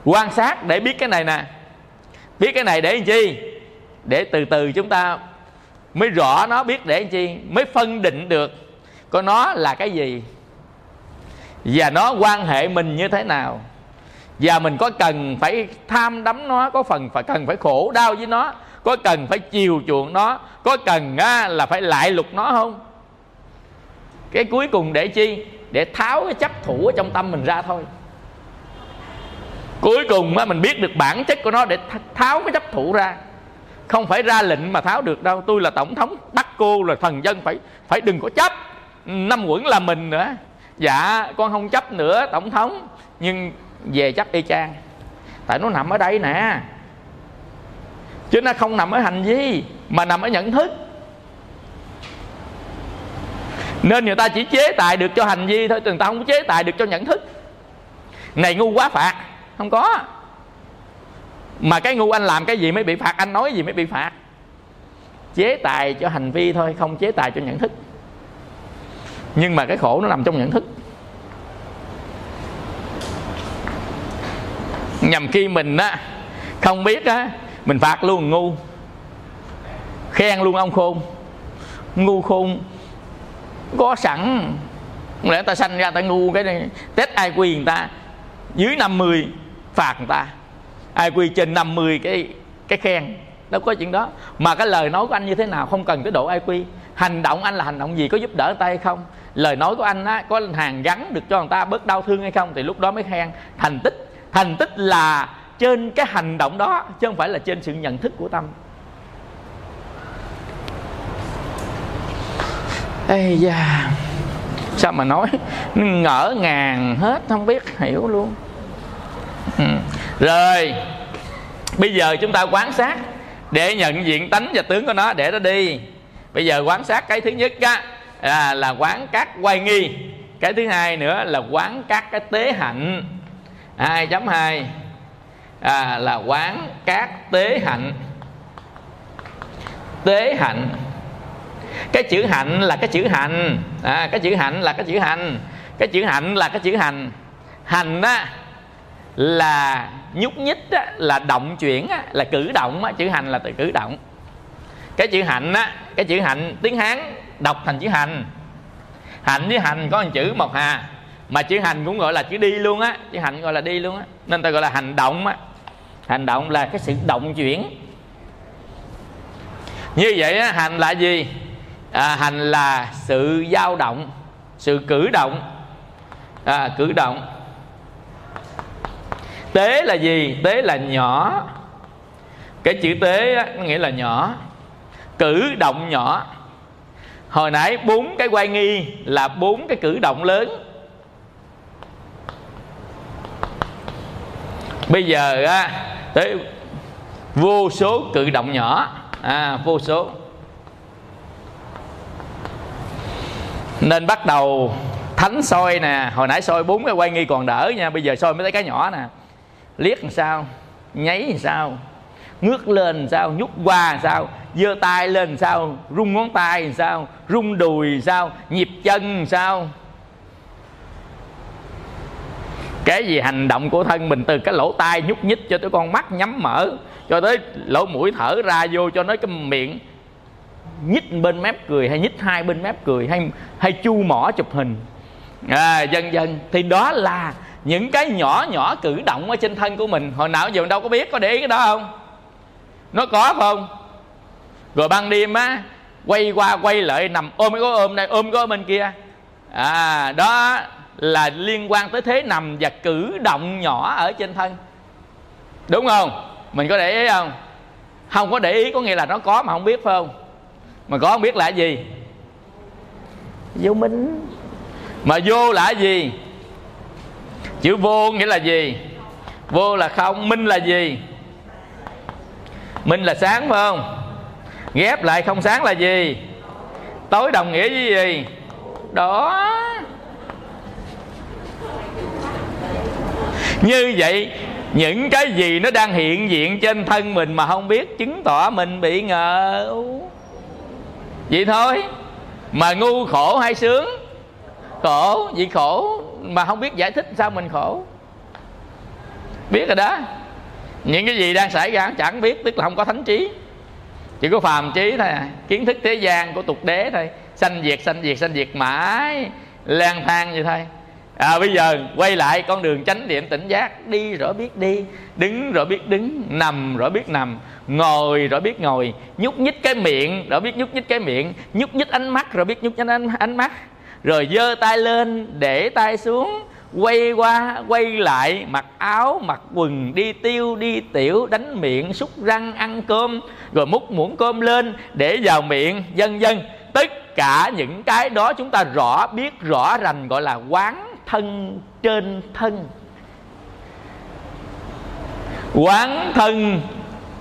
[SPEAKER 1] quan sát để biết cái này nè biết cái này để làm chi? Để từ từ chúng ta mới rõ nó biết để làm chi mới phân định được có nó là cái gì. Và nó quan hệ mình như thế nào. Và mình có cần phải tham đắm nó có phần phải cần phải khổ đau với nó có cần phải chiều chuộng nó có cần á, là phải lại lục nó không? Cái cuối cùng để chi? Để tháo cái chấp thủ ở trong tâm mình ra thôi cuối cùng á, mình biết được bản chất của nó để tháo cái chấp thủ ra. Không phải ra lệnh mà tháo được đâu. Tôi là tổng thống bắt cô là thần dân phải phải đừng có chấp. Năm quẩn là mình nữa. Dạ con không chấp nữa tổng thống. Nhưng về chấp y chang. Tại nó nằm ở đây nè. Chứ nó không nằm ở hành vi mà nằm ở nhận thức. Nên người ta chỉ chế tài được cho hành vi thôi người ta không chế tài được cho nhận thức. Này ngu quá phạt không có. Mà cái ngu anh làm cái gì mới bị phạt, anh nói gì mới bị phạt? Chế tài cho hành vi thôi, không chế tài cho nhận thức. Nhưng mà cái khổ nó nằm trong nhận thức. Nhằm khi mình á, không biết á, mình phạt luôn ngu. Khen luôn ông khôn. Ngu khôn có sẵn. Lẽ ta sanh ra ta ngu cái này, tết ai quyền ta? Dưới 50 phạt người ta. Ai quy trên 50 cái cái khen đâu có chuyện đó. Mà cái lời nói của anh như thế nào không cần tới độ ai quy. Hành động anh là hành động gì có giúp đỡ người ta hay không? Lời nói của anh á, có hàng gắn được cho người ta bớt đau thương hay không thì lúc đó mới khen. Thành tích thành tích là trên cái hành động đó chứ không phải là trên sự nhận thức của tâm. Ây da sao mà nói ngỡ ngàng hết không biết hiểu luôn ừ. rồi bây giờ chúng ta quan sát để nhận diện tánh và tướng của nó để nó đi. Bây giờ quan sát cái thứ nhất á là, là quán các quay nghi. Cái thứ hai nữa là quán các cái tế hạnh. 2.2 à, là quán các tế hạnh. Tế hạnh. Cái chữ hạnh là cái chữ hành. À, cái chữ hạnh là cái chữ hành. Cái chữ hạnh là cái chữ hành. Hành á là nhúc nhích á, là động chuyển á, là cử động á, chữ hành là từ cử động. Cái chữ hạnh á cái chữ hạnh tiếng hán đọc thành chữ hành. Hạnh với hành có một chữ một hà mà chữ hành cũng gọi là chữ đi luôn á chữ hành gọi là đi luôn á nên ta gọi là hành động á. Hành động là cái sự động chuyển. Như vậy á, hành là gì? À, hành là sự dao động sự cử động. À, cử động tế là gì? Tế là nhỏ. Cái chữ tế á, nghĩa là nhỏ. Cử động nhỏ. Hồi nãy bốn cái quay nghi là bốn cái cử động lớn. Bây giờ á tới vô số cử động nhỏ. À vô số. Nên bắt đầu thánh soi nè. Hồi nãy soi bốn cái quay nghi còn đỡ nha. Bây giờ soi mới thấy cái nhỏ nè liếc làm sao nháy làm sao ngước lên làm sao nhúc qua làm sao giơ tay lên làm sao rung ngón tay làm sao rung đùi làm sao nhịp chân làm sao. Cái gì hành động của thân mình từ cái lỗ tai nhúc nhích cho tới con mắt nhắm mở cho tới lỗ mũi thở ra vô cho nó cái miệng nhích bên mép cười hay nhích hai bên mép cười hay hay chu mỏ chụp hình. À, dần dần thì đó là những cái nhỏ nhỏ cử động ở trên thân của mình hồi nào giờ mình đâu có biết có để ý cái đó không? Nó có không? Rồi ban đêm á quay qua quay lại nằm ôm cái ôm đây ôm cái bên kia. À đó là liên quan tới thế nằm và cử động nhỏ ở trên thân. Đúng không? Mình có để ý không? Không có để ý có nghĩa là nó có mà không biết phải không? Mà có không biết là gì? Vô minh. Mà vô là gì chữ vô nghĩa là gì? Vô là không, minh là gì? Minh là sáng, phải không? Ghép lại không sáng là gì? Tối đồng nghĩa với gì? Đó. Như vậy, những cái gì nó đang hiện diện trên thân mình mà không biết chứng tỏ mình bị ngờ. Vậy thôi. Mà ngu khổ hay sướng? Khổ vì khổ mà không biết giải thích sao mình khổ. Biết rồi đó. Những cái gì đang xảy ra chẳng biết tức là không có thánh trí. Chỉ có phàm trí thôi à. kiến thức thế gian của tục đế thôi. Sanh diệt sanh diệt sanh diệt mãi. Lang thang vậy thôi à, bây giờ quay lại con đường chánh niệm tỉnh giác. Đi rồi biết đi đứng rồi biết đứng nằm rồi biết nằm ngồi rồi biết ngồi nhúc nhích cái miệng rồi biết nhúc nhích cái miệng nhúc nhích ánh mắt rồi biết nhúc nhích ánh, ánh mắt rồi giơ tay lên, để tay xuống, quay qua, quay lại, mặc áo, mặc quần, đi tiêu, đi tiểu, đánh miệng, xúc răng, ăn cơm, rồi múc muỗng cơm lên, để vào miệng vân vân tất cả những cái đó chúng ta rõ biết, rõ rành, gọi là quán thân trên thân. Quán thân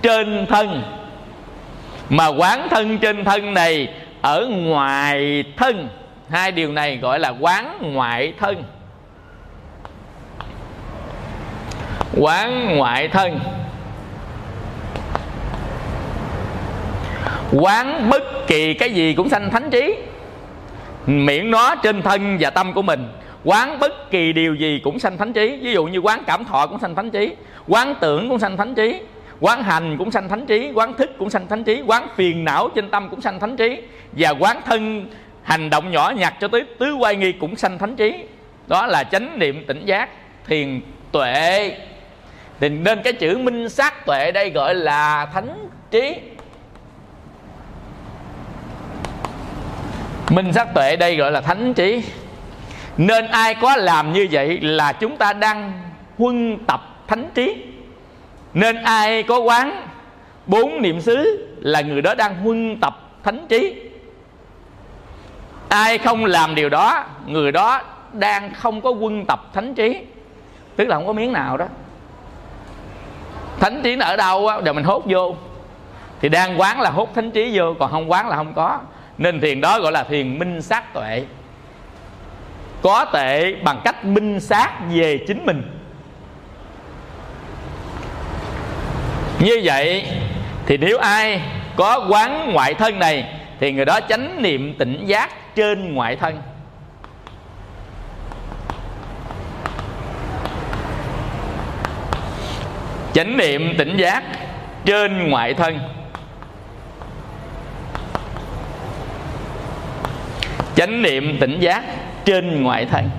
[SPEAKER 1] trên thân. Mà quán thân trên thân này ở ngoài thân hai điều này gọi là quán ngoại thân. Quán ngoại thân. Quán bất kỳ cái gì cũng sanh thánh trí. Miệng nó trên thân và tâm của mình. Quán bất kỳ điều gì cũng sanh thánh trí. Ví dụ như quán cảm thọ cũng sanh thánh trí. Quán tưởng cũng sanh thánh trí. Quán hành cũng sanh thánh trí. Quán thức cũng sanh thánh trí. Quán phiền não trên tâm cũng sanh thánh trí. Và quán thân hành động nhỏ nhặt cho tới tứ quay nghi cũng sanh thánh trí. Đó là chánh niệm tỉnh giác, thiền tuệ. Thì nên cái chữ minh sát tuệ đây gọi là thánh trí. Minh sát tuệ đây gọi là thánh trí. Nên ai có làm như vậy là chúng ta đang huân tập thánh trí. Nên ai có quán bốn niệm xứ là người đó đang huân tập thánh trí ai không làm điều đó, người đó đang không có quân tập thánh trí. Tức là không có miếng nào đó. Thánh trí nó ở đâu á rồi mình hốt vô. Thì đang quán là hút thánh trí vô, còn không quán là không có. Nên thiền đó gọi là thiền minh sát tuệ. Có tệ bằng cách minh sát về chính mình. Như vậy, thì nếu ai có quán ngoại thân này, thì người đó chánh niệm tỉnh giác trên ngoại thân. Chánh niệm tỉnh giác trên ngoại thân. Chánh niệm tỉnh giác trên ngoại thân.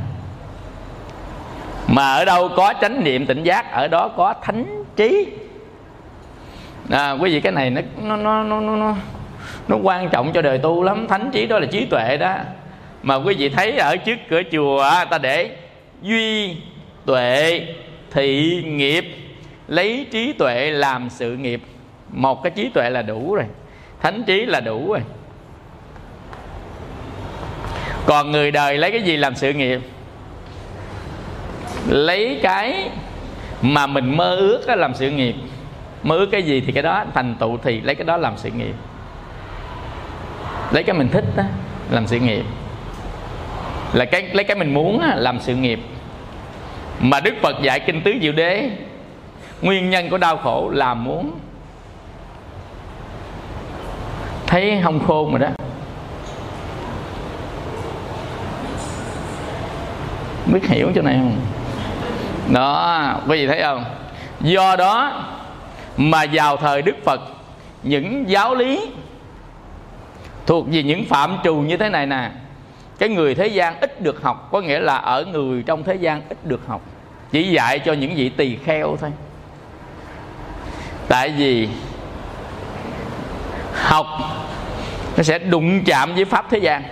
[SPEAKER 1] Mà ở đâu có chánh niệm tỉnh giác ở đó có thánh trí. À, quý vị cái này nó nó nó nó nó nó quan trọng cho đời tu lắm. Thánh trí đó là trí tuệ đó. Mà quý vị thấy ở trước cửa chùa ta để duy tuệ thị nghiệp, lấy trí tuệ làm sự nghiệp. Một cái trí tuệ là đủ rồi. Thánh trí là đủ rồi. Còn người đời lấy cái gì làm sự nghiệp? Lấy cái mà mình mơ ước đó làm sự nghiệp. Mơ ước cái gì thì cái đó, thành tựu thì lấy cái đó làm sự nghiệp lấy cái mình thích đó làm sự nghiệp. Là cái, lấy cái mình muốn làm sự nghiệp. Mà đức phật dạy kinh tứ diệu đế, nguyên nhân của đau khổ là muốn. Thấy không khôn rồi đó. Biết hiểu chỗ này không? Đó, quý vị thấy không? Do đó mà vào thời đức phật, những giáo lý thuộc về những phạm trù như thế này nè. Cái người thế gian ít được học, có nghĩa là ở người trong thế gian ít được học. Chỉ dạy cho những vị tỳ kheo thôi. Tại vì học nó sẽ đụng chạm với pháp thế gian.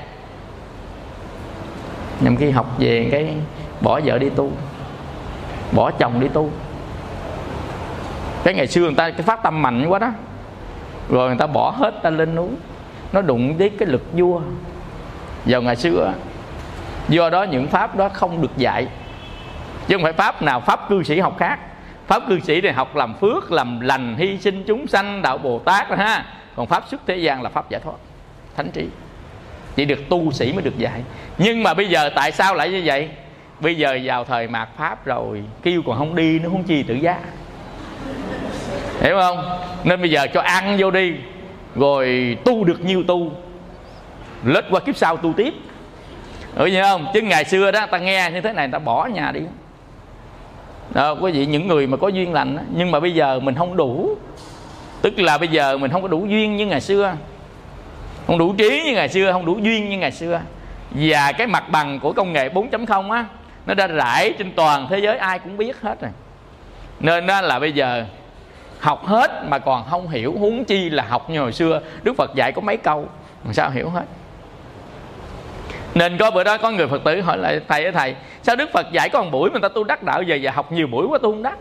[SPEAKER 1] Nhằm khi học về cái bỏ vợ đi tu, bỏ chồng đi tu. Cái ngày xưa người ta, cái phát tâm mạnh quá đó. Rồi người ta bỏ hết ta lên núi nó đụng với cái lực vua. Vào ngày xưa, do đó những pháp đó không được dạy. Chứ không phải pháp nào, pháp cư sĩ học khác. Pháp cư sĩ này học làm phước, làm lành, hy sinh chúng sanh, đạo bồ tát ha. Còn pháp xuất thế gian là pháp giải thoát, thánh trí. Chỉ được tu sĩ mới được dạy. Nhưng mà bây giờ tại sao lại như vậy? Bây giờ vào thời mạt pháp rồi, kêu còn không đi nó không chi tự giác hiểu không? Nên bây giờ cho ăn vô đi rồi tu được nhiêu tu lết qua kiếp sau tu tiếp. Hiểu như không? Chứ ngày xưa đó ta nghe như thế này ta bỏ nhà đi. Đó, quý vị những người mà có duyên lành đó. nhưng mà bây giờ mình không đủ. Tức là bây giờ mình không có đủ duyên như ngày xưa. Không đủ trí như ngày xưa không đủ duyên như ngày xưa. Và cái mặt bằng của công nghệ 4.0 á nó đã rải trên toàn thế giới ai cũng biết hết rồi. Nên đó là bây giờ học hết mà còn không hiểu huống chi là học như hồi xưa. Đức phật dạy có mấy câu làm sao hiểu hết? Nên có bữa đó có người phật tử hỏi lại thầy ơi thầy sao đức phật dạy có một buổi mà ta tu đắc đạo về và học nhiều buổi quá tu không đắc?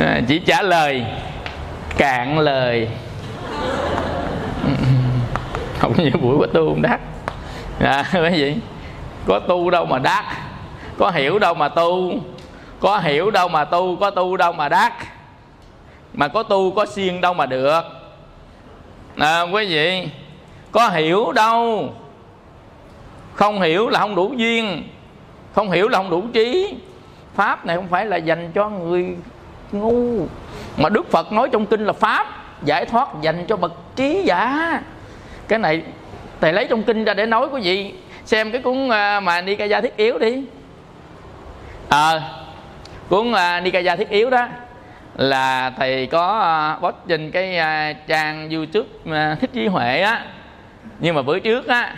[SPEAKER 1] À, chỉ trả lời cạn lời. Học nhiều buổi quá tu không đắc. À, cái gì? Có tu đâu mà đắc có hiểu đâu mà tu. Có hiểu đâu mà tu có tu đâu mà đắc. Mà có tu có siêng đâu mà được. À, quý vị có hiểu đâu. Không hiểu là không đủ duyên. Không hiểu là không đủ trí. Pháp này không phải là dành cho người ngu. Mà đức phật nói trong kinh là pháp giải thoát dành cho bậc trí giả. Cái này thầy lấy trong kinh ra để nói quý vị. Xem cái cuốn à, mà nikaya thiết yếu đi ờ à, cuốn uh, nikaya thiết yếu đó là thầy có uh, post trên cái uh, trang youtube uh, thích trí huệ á. Nhưng mà bữa trước á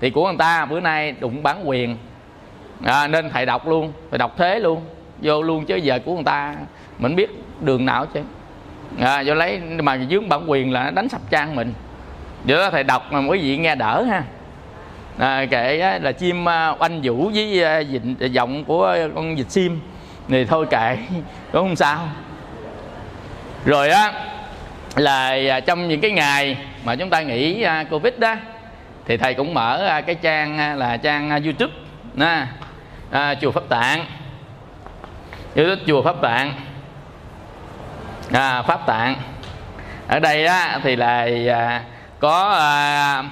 [SPEAKER 1] thì của người ta bữa nay đụng bán quyền. À, nên thầy đọc luôn thầy đọc thế luôn vô luôn chứ giờ của người ta mình biết đường nào chứ à, do lấy mà dướng bản quyền là đánh sập trang mình. Vậy đó thầy đọc mà quý vị nghe đỡ ha à, kệ là chim à, oanh vũ với à, dịnh giọng à, của con vịt sim. Thì thôi kệ cũng không sao. Rồi á là trong những cái ngày mà chúng ta nghỉ covid đó thì thầy cũng mở cái trang là trang youtube nè à, chùa pháp tạng. Youtube chùa pháp tạng. À, pháp tạng. Ở đây á, thì là à, có à,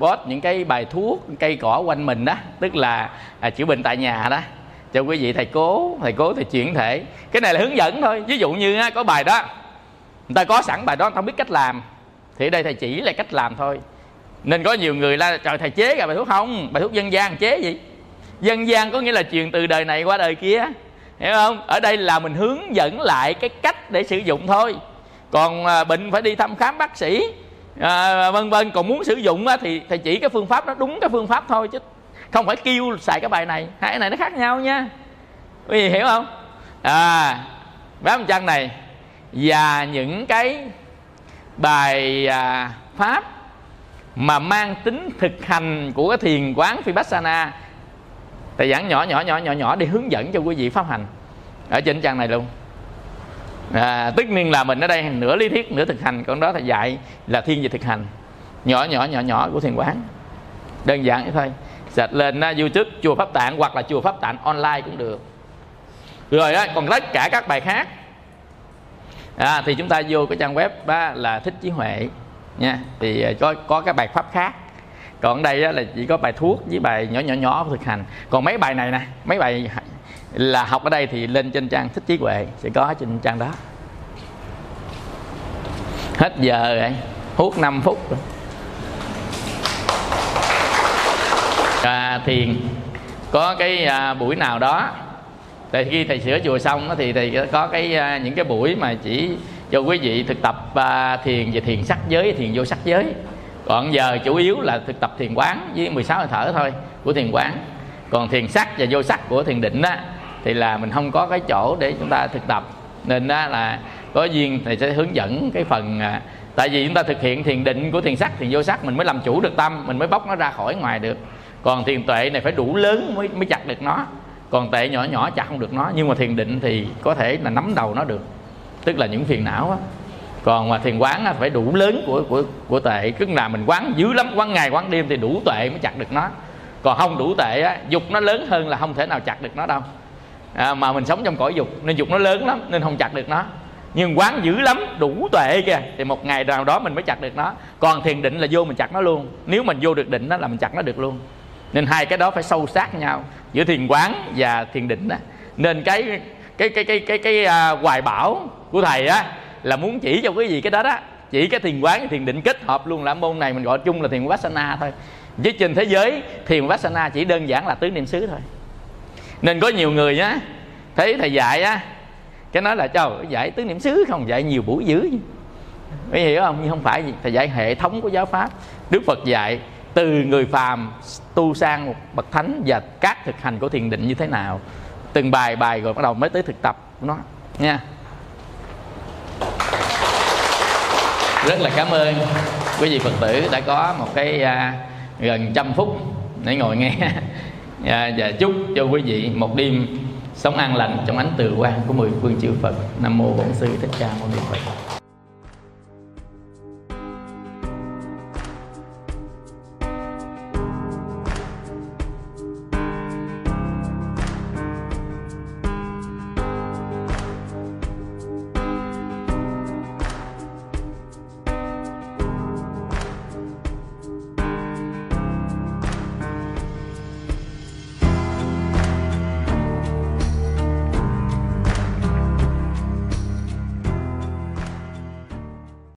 [SPEAKER 1] post những cái bài thuốc cây cỏ quanh mình đó. Tức là à, chữa bệnh tại nhà đó. Cho quý vị thầy cố thầy cố thầy chuyển thể. Cái này là hướng dẫn thôi. Ví dụ như á, có bài đó. Người ta có sẵn bài đó không biết cách làm. Thì ở đây thầy chỉ là cách làm thôi. Nên có nhiều người la trời thầy chế ra bài thuốc không? Bài thuốc dân gian chế gì? Dân gian có nghĩa là truyền từ đời này qua đời kia. Hiểu không? Ở đây là mình hướng dẫn lại cái cách để sử dụng thôi. Còn à, bệnh phải đi thăm khám bác sĩ. À, à, vân vân còn muốn sử dụng á, thì thầy chỉ cái phương pháp đó đúng cái phương pháp thôi chứ không phải kêu xài cái bài này. Hai cái này nó khác nhau nha. Quý vị hiểu không? À bám chân này và những cái bài à, pháp mà mang tính thực hành của cái thiền quán vipassana. Thầy giảng nhỏ nhỏ nhỏ nhỏ nhỏ để hướng dẫn cho quý vị pháp hành. Ở trên trang này luôn à, tất nhiên là mình ở đây nửa lý thuyết nửa thực hành còn đó thầy dạy là thiên về thực hành. Nhỏ nhỏ nhỏ nhỏ của thiền quán. Đơn giản vậy thôi. Sạch lên uh, youtube chùa pháp tạng hoặc là chùa pháp tạng online cũng được. Rồi á còn tất cả các bài khác. À, thì chúng ta vô cái trang web đó là thích trí huệ nha. Thì à, có có cái bài pháp khác. Còn đây là chỉ có bài thuốc với bài nhỏ nhỏ nhỏ của thực hành. Còn mấy bài này nè mấy bài là học ở đây thì lên trên trang thích trí huệ sẽ có trên trang đó. Hết giờ rồi hút 5 phút rồi. À, thiền có cái à, buổi nào đó tại khi thầy sửa chùa xong đó, thì thầy có cái à, những cái buổi mà chỉ cho quý vị thực tập à, thiền về thiền sắc giới thiền vô sắc giới. Còn giờ chủ yếu là thực tập thiền quán với 16 hơi thở thôi của thiền quán còn thiền sắc và vô sắc của thiền định á thì là mình không có cái chỗ để chúng ta thực tập. Nên đó là có duyên thì sẽ hướng dẫn cái phần à, tại vì chúng ta thực hiện thiền định của thiền sắc thì vô sắc mình mới làm chủ được tâm mình mới bóc nó ra khỏi ngoài được. Còn thiền tuệ này phải đủ lớn mới mới chặt được nó. Còn tệ nhỏ nhỏ chặt không được nó nhưng mà thiền định thì có thể là nắm đầu nó được. Tức là những phiền não á. Còn mà thiền quán á, phải đủ lớn của của của tệ tức là mình quán dữ lắm quán ngày quán đêm thì đủ tuệ mới chặt được nó còn không đủ tệ á dục nó lớn hơn là không thể nào chặt được nó đâu. À, mà mình sống trong cõi dục nên dục nó lớn lắm nên không chặt được nó. Nhưng quán dữ lắm đủ tuệ kìa thì một ngày nào đó mình mới chặt được nó. Còn thiền định là vô mình chặt nó luôn. Nếu mình vô được định đó là mình chặt nó được luôn. Nên hai cái đó phải sâu sát nhau giữa thiền quán và thiền định đó nên cái cái cái cái cái cái à, hoài bảo của thầy á là muốn chỉ cho quý vị cái đó đó. Chỉ cái thiền quán thiền định kết hợp luôn là môn này mình gọi chung là thiền vipassana thôi chứ trên thế giới thiền vipassana chỉ đơn giản là tứ niệm xứ thôi. Nên có nhiều người nhá thấy thầy dạy á cái nói là trời dạy tứ niệm xứ không? Dạy nhiều buổi dữ mới hiểu không? Nhưng không phải gì Thầy dạy hệ thống của giáo Pháp. Đức Phật dạy từ người phàm tu sang một bậc thánh và các thực hành của thiền định như thế nào. Từng bài bài rồi bắt đầu mới tới thực tập của nó nha. Rất là cảm ơn quý vị phật tử đã có một cái uh, gần trăm phút để ngồi nghe. À, và dạ, dạ, chúc cho quý vị một đêm sống an lành trong ánh từ quang của mười phương chư Phật. Nam mô Bổn sư Thích Ca Mâu Ni Phật.